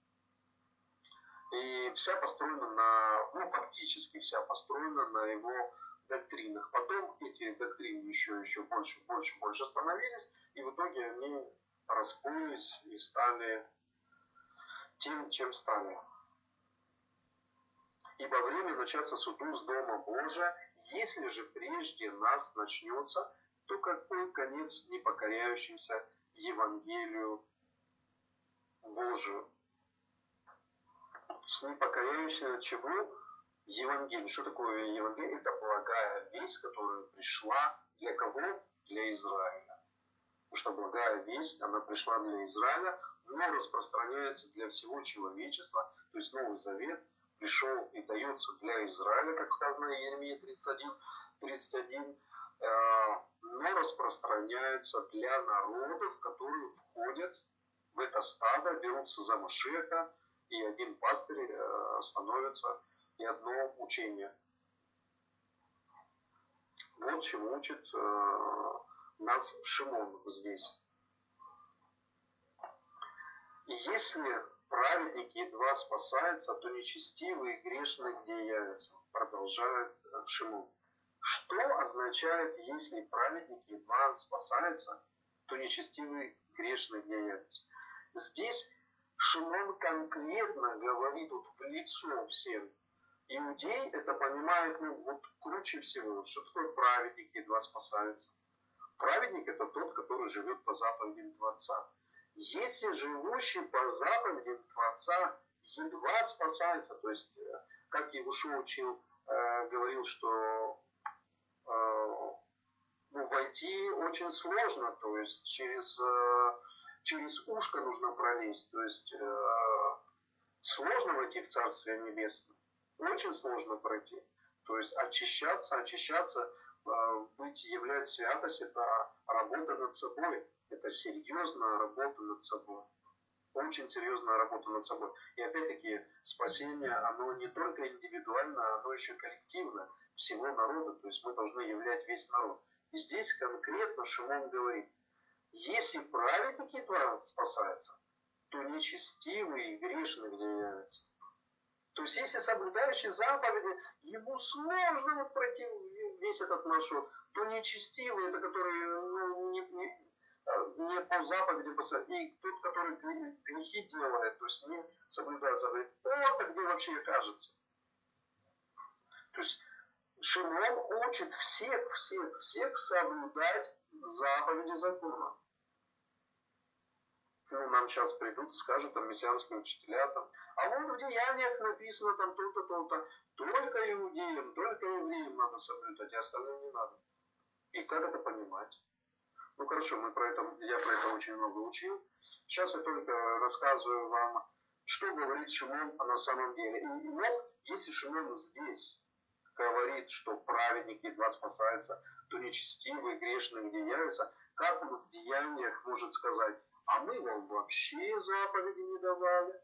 И вся построена на, ну, фактически вся построена на его доктринах. Потом эти доктрины еще, еще больше, больше, больше становились, и в итоге они расплылись и стали тем, чем стали. Ибо время начаться суду с Дома Божия, если же прежде нас начнется, то какой конец непокоряющимся Евангелию Божию. С непокоряющимся чего? Евангелие. Что такое Евангелие? Это благая весть, которая пришла для кого? Для Израиля. Потому что благая весть, она пришла для Израиля, но распространяется для всего человечества. То есть Новый Завет пришел и дается для Израиля, как сказано в Еремии 31, 31 но распространяется для народов, которые входят в это стадо берутся за Машеха, и один пастырь э, становится и одно учение. Вот чему учит э, нас Шимон здесь. И если праведник едва спасается, то нечестивый и грешный где явится, продолжает э, Шимон. Что означает, если праведник едва спасается, то нечестивый грешный где явится? Здесь Шимон конкретно говорит вот в лицо всем. Иудей это понимает ну, вот круче всего, что такое праведник едва спасается. Праведник это тот, который живет по заповедям Творца. Если живущий по заповедям Творца едва спасается, то есть, э, как Евуша учил, э, говорил, что э, пройти очень сложно, то есть через, э, через ушко нужно пролезть, то есть э, сложно войти в Царствие Небесное, очень сложно пройти. То есть очищаться, очищаться, быть являть святость, это работа над собой, это серьезная работа над собой очень серьезная работа над собой. И опять-таки спасение, оно не только индивидуально, оно еще коллективно всего народа, то есть мы должны являть весь народ. И здесь конкретно Шимон говорит, если праведники спасаются, то нечестивые и грешные где являются. То есть если соблюдающий заповеди, ему сложно вот пройти весь этот маршрут, то нечестивые, это которые ну, не, не, не по заповеди. И тот, который грехи делает, то есть не соблюдает заповедь, это где вообще окажется. То есть Шимон учит всех, всех, всех соблюдать заповеди закона. Ну, нам сейчас придут, скажут там мессианские учителя, там, а вот в деяниях написано там то-то, то-то, только иудеям, только евреям надо соблюдать, а остальным не надо. И как это понимать? Ну хорошо, мы про это, я про это очень много учил. Сейчас я только рассказываю вам, что говорит Шимон на самом деле. И вот, если Шимон здесь говорит, что праведник едва спасается, то нечестивый, грешный где явится, как он в деяниях может сказать, а мы вам вообще заповеди не давали?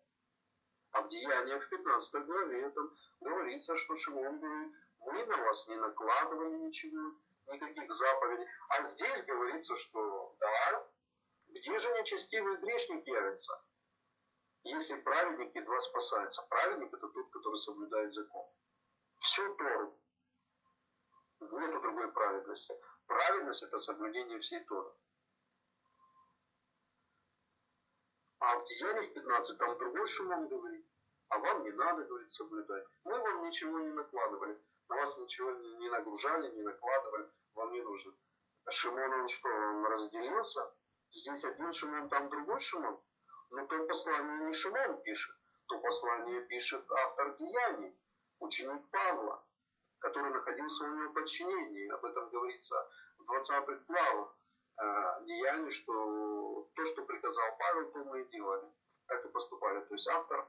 А в деяниях в 15 главе там говорится, что Шимон говорит, мы на вас не накладывали ничего, никаких заповедей. А здесь говорится, что да, где же нечестивый грешник явится? Если праведник едва спасается. Праведник это тот, который соблюдает закон. Всю Тору. Нету другой праведности. Праведность это соблюдение всей Торы. А в Деяниях 15 там другой Шимон говорит. А вам не надо, говорит, соблюдать. Мы вам ничего не накладывали. На вас ничего не нагружали, не накладывали вам не нужен. Шимон, он что, он разделился? Здесь один Шимон, там другой Шимон? Но то послание не Шимон пишет, то послание пишет автор Деяний, ученик Павла, который находился у него в подчинении. Об этом говорится в 20 главах э, Деяний, что то, что приказал Павел, то мы и делали. Так и поступали. То есть автор,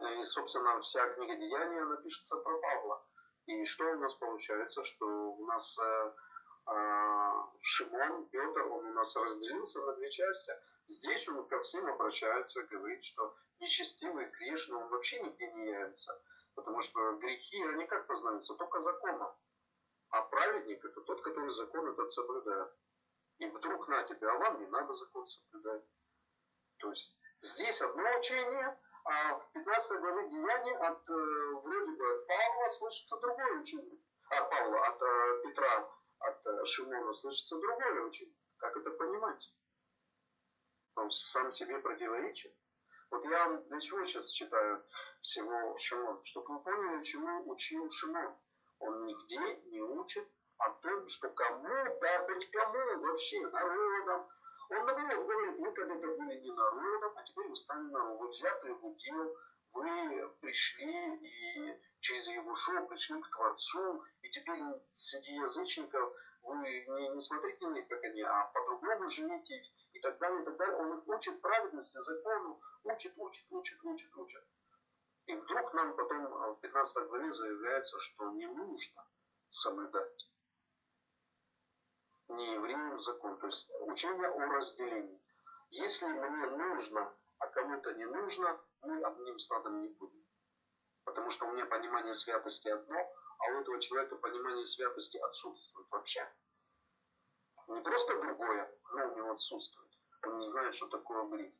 э, и, собственно, вся книга Деяния, она пишется про Павла. И что у нас получается, что у нас э, э, Шимон, Петр, он у нас разделился на две части. Здесь он ко всем обращается, говорит, что нечестивый, грешный, он вообще нигде не явится. Потому что грехи, они как познаются? Только законом. А праведник это тот, который закон этот соблюдает. И вдруг на тебе, а вам не надо закон соблюдать. То есть здесь одно учение, а в 15 главе Деяний от, э, вроде бы от Павла слышится другое учение. От Павла, от э, Петра, от э, Шимона слышится другое учение. Как это понимать? Он сам себе противоречит. Вот я для чего сейчас читаю всего Шимон? Чтобы вы поняли, чему учил Шимон. Он нигде не учит о том, что кому, да хоть кому вообще, народам, он наоборот говорит, вы когда-то были не народом, а теперь вы стали народом. Вы взяты в удел, вы пришли и через его шоу пришли к Творцу, и теперь среди язычников вы не, не смотрите на них, как они, а по-другому живите и так далее, и так далее. Он их учит праведности, закону, учит, учит, учит, учит, учит. И вдруг нам потом в 15 главе заявляется, что не нужно соблюдать не евреям закон. То есть учение о разделении. Если мне нужно, а кому-то не нужно, мы одним стадом не будем. Потому что у меня понимание святости одно, а у этого человека понимание святости отсутствует вообще. Не просто другое, но у него отсутствует. Он не знает, что такое грех.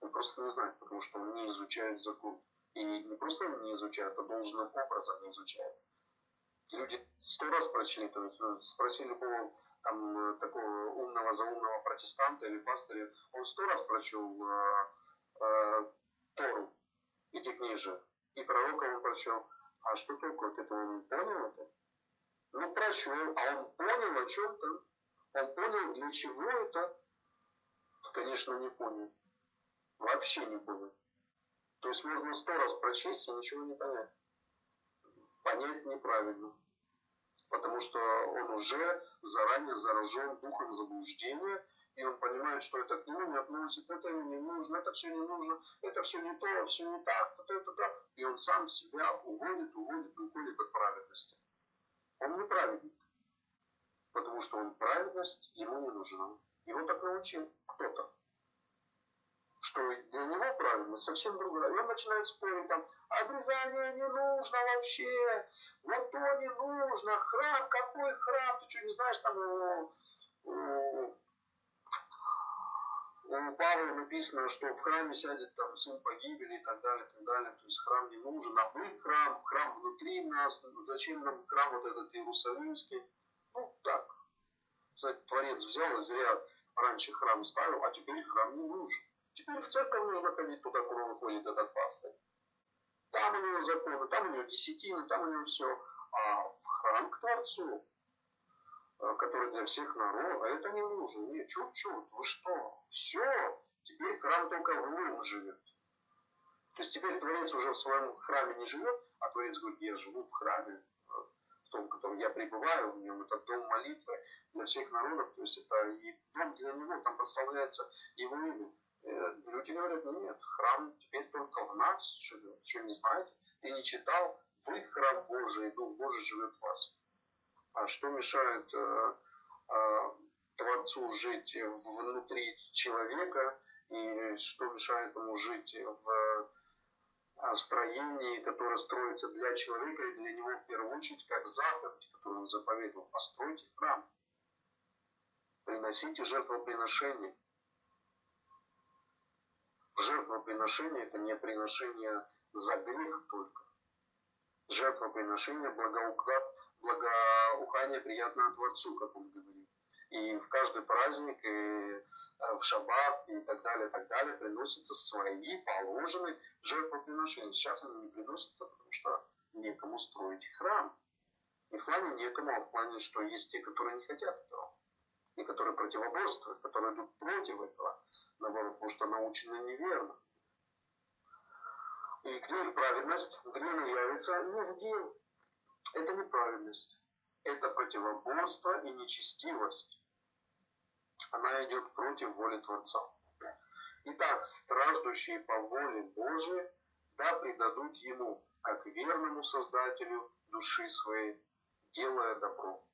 Он просто не знает, потому что он не изучает закон. И не просто не изучает, а должным образом не изучает. Люди сто раз прочли, то есть ну, спросили любого там, э, такого умного, заумного протестанта или пастыря, он сто раз прочел э, э, Тору, эти книжи, и пророка он прочел. А что толку от этого? Он понял это? Ну, прочел, а он понял о чем-то. Он понял, для чего это? Конечно, не понял. Вообще не понял. То есть можно сто раз прочесть и ничего не понять. Понять неправильно. Потому что он уже заранее заражен духом заблуждения, и он понимает, что это к нему не относится, это ему не нужно, это все не нужно, это все не то, все не так, вот это так. И он сам себя уводит, уводит, уходит от праведности. Он не праведник, потому что он праведность ему не нужна. Его так научил кто-то что для него правильность совсем другая. И он начинает спорить там, обрезание не нужно вообще, вот то не нужно, храм, какой храм, ты что не знаешь, там у, у, у Павла написано, что в храме сядет там сын погибели и так далее, и так далее, то есть храм не нужен, а вы храм, храм внутри нас, зачем нам храм вот этот Иерусалимский, ну так, кстати, Творец взял и зря раньше храм ставил, а теперь храм не нужен. Теперь в церковь нужно ходить туда, куда выходит этот пастырь. Там у него законы, там у него десятины, там у него все. А в храм к Творцу, э, который для всех народов, а это не нужно. Нет, чуть-чуть, вы что? Все, теперь храм только в нем живет. То есть теперь Творец уже в своем храме не живет, а Творец говорит, я живу в храме, э, в том, в котором я пребываю, в нем это дом молитвы для всех народов, то есть это и дом для него, там прославляется его имя. Люди говорят, ну нет, храм теперь только в нас живет. Что не знаете? Ты не читал? Вы храм Божий, и Дух Божий живет в вас. А что мешает э, э, Творцу жить внутри человека, и что мешает ему жить в э, строении, которое строится для человека и для него в первую очередь, как заповедь, которую он заповедовал, постройте храм, приносите жертвоприношение, Жертвоприношение – это не приношение за грех только. Жертвоприношение – благоухание приятное Творцу, как он говорит. И в каждый праздник, и э, в шаббат, и так далее, и так далее, приносятся свои положенные жертвоприношения. Сейчас они не приносятся, потому что некому строить храм. Не в плане некому, а в плане, что есть те, которые не хотят этого. И которые противоборствуют, которые идут против этого наоборот, потому что научены неверно. И где праведность? Где она явится? Нигде. Это неправедность. Это противоборство и нечестивость. Она идет против воли Творца. Итак, страждущие по воле Божией, да предадут Ему, как верному Создателю души своей, делая добро.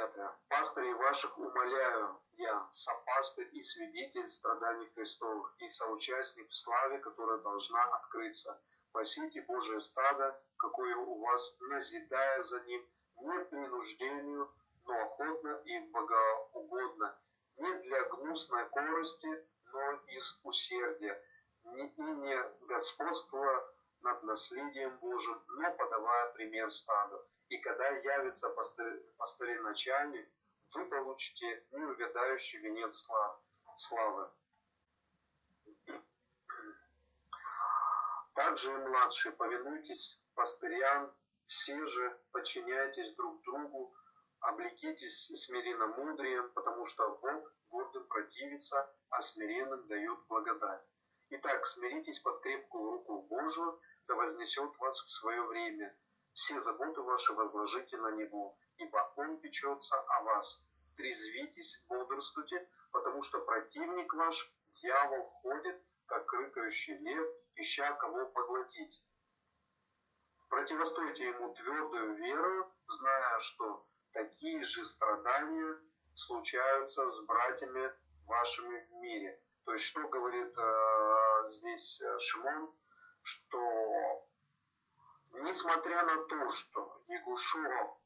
Пятое. Пастырей ваших умоляю я, сопастырь и свидетель страданий Христовых, и соучастник в славе, которая должна открыться. Пасите Божие стадо, какое у вас, назидая за ним, не принуждению, но охотно и богоугодно, не для гнусной корости, но из усердия, не, и не господства над наследием Божьим, но подавая пример стаду. И когда явится пастырь-начальник, вы получите неувядающий венец славы. Также и младшие, повинуйтесь пастырям, все же подчиняйтесь друг другу, облекитесь смиренно мудрием, потому что Бог гордым противится, а смиренным дает благодать. Итак, смиритесь под крепкую руку Божию, да вознесет вас в свое время – все заботы ваши возложите на Него, ибо Он печется о вас. Трезвитесь, бодрствуйте, потому что противник ваш, дьявол, ходит, как рыкающий лев, ища кого поглотить. Противостойте ему твердую веру, зная, что такие же страдания случаются с братьями вашими в мире. То есть, что говорит э, здесь э, Шимон, что несмотря на то, что Ягушо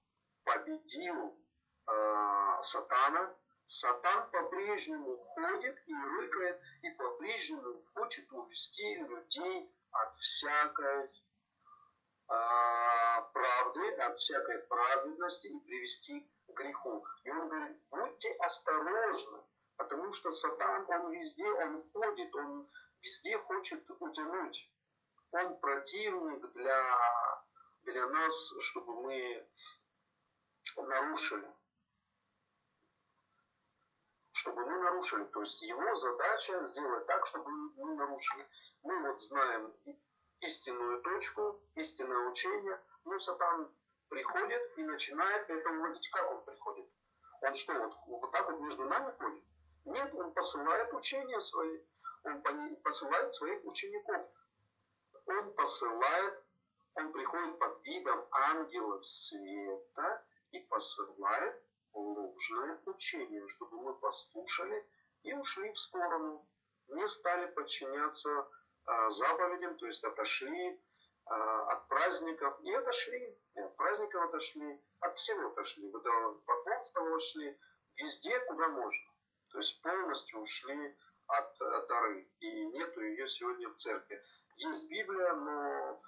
победил э, Сатана, Сатан по-прежнему ходит и рыкает, и по-прежнему хочет увести людей от всякой э, правды, от всякой праведности и привести к греху. И он говорит, будьте осторожны, потому что Сатан, он везде, он ходит, он везде хочет утянуть он противник для, для нас, чтобы мы нарушили. Чтобы мы нарушили. То есть его задача сделать так, чтобы мы нарушили. Мы вот знаем истинную точку, истинное учение, но сатан приходит и начинает это уводить. Как он приходит? Он что, вот, вот так вот между нами ходит? Нет, он посылает учения свои, он посылает своих учеников. Он посылает, он приходит под видом ангела света и посылает ложное учение, чтобы мы послушали и ушли в сторону, не стали подчиняться а, заповедям, то есть отошли а, от праздников и отошли, и от праздников отошли, от всего отошли, от поклонства ушли, везде, куда можно. То есть полностью ушли от, от Тары, и нету ее сегодня в церкви. Есть Библия, но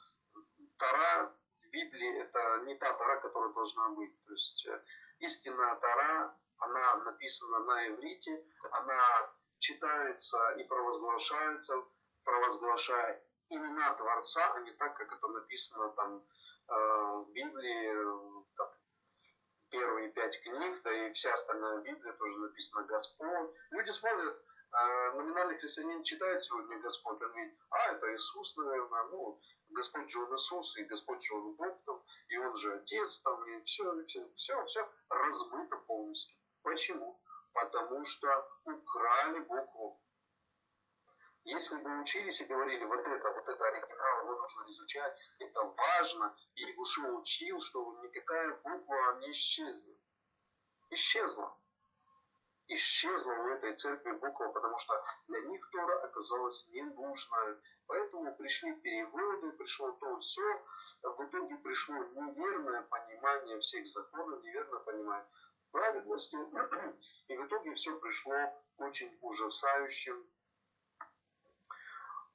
Тара в Библии это не та Тара, которая должна быть. То есть э, истинная Тара, она написана на иврите, она читается и провозглашается, провозглашая имена Творца, а не так, как это написано там э, в Библии, там, первые пять книг, да и вся остальная Библия тоже написана Господь. Люди смотрят, номинальный христианин читает сегодня Господь, он видит, а, это Иисус, наверное, ну, Господь же он Иисус, и Господь же он Бог, там, и он же Отец, там, и все, все, все, все размыто полностью. Почему? Потому что украли букву. Если бы учились и говорили, вот это, вот это оригинал, его нужно изучать, это важно, и Гушо учил, что никакая буква не исчезнет. Исчезла. Исчезла у этой церкви буква, потому что для них Тора оказалась ненужной. Поэтому пришли переводы, пришло то все. В итоге пришло неверное понимание всех законов, неверное понимание праведности. И в итоге все пришло очень ужасающим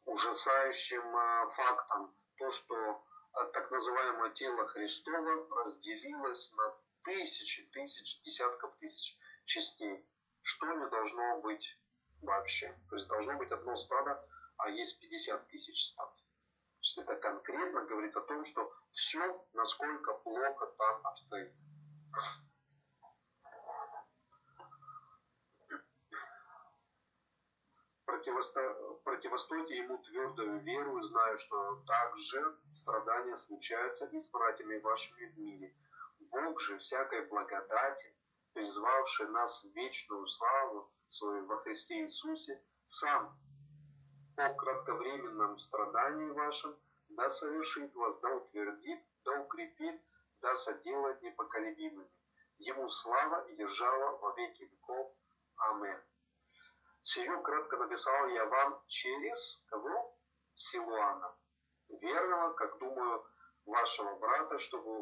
ужасающим а, фактом то, что а, так называемое тело Христово разделилось на тысячи, тысяч, десятков тысяч частей, что не должно быть вообще. То есть должно быть одно стадо, а есть 50 тысяч стад. То есть это конкретно говорит о том, что все, насколько плохо там обстоит. противостойте ему твердую веру, зная, что также страдания случаются и с братьями вашими в мире. Бог же всякой благодати, призвавший нас в вечную славу свою во Христе Иисусе, сам по кратковременном страдании вашем да совершит вас, да утвердит, да укрепит, да соделает непоколебимыми. Ему слава и держава во веки веков. Аминь. Сию кратко написал я вам через кого? Силуана, верного, как думаю, вашего брата, чтобы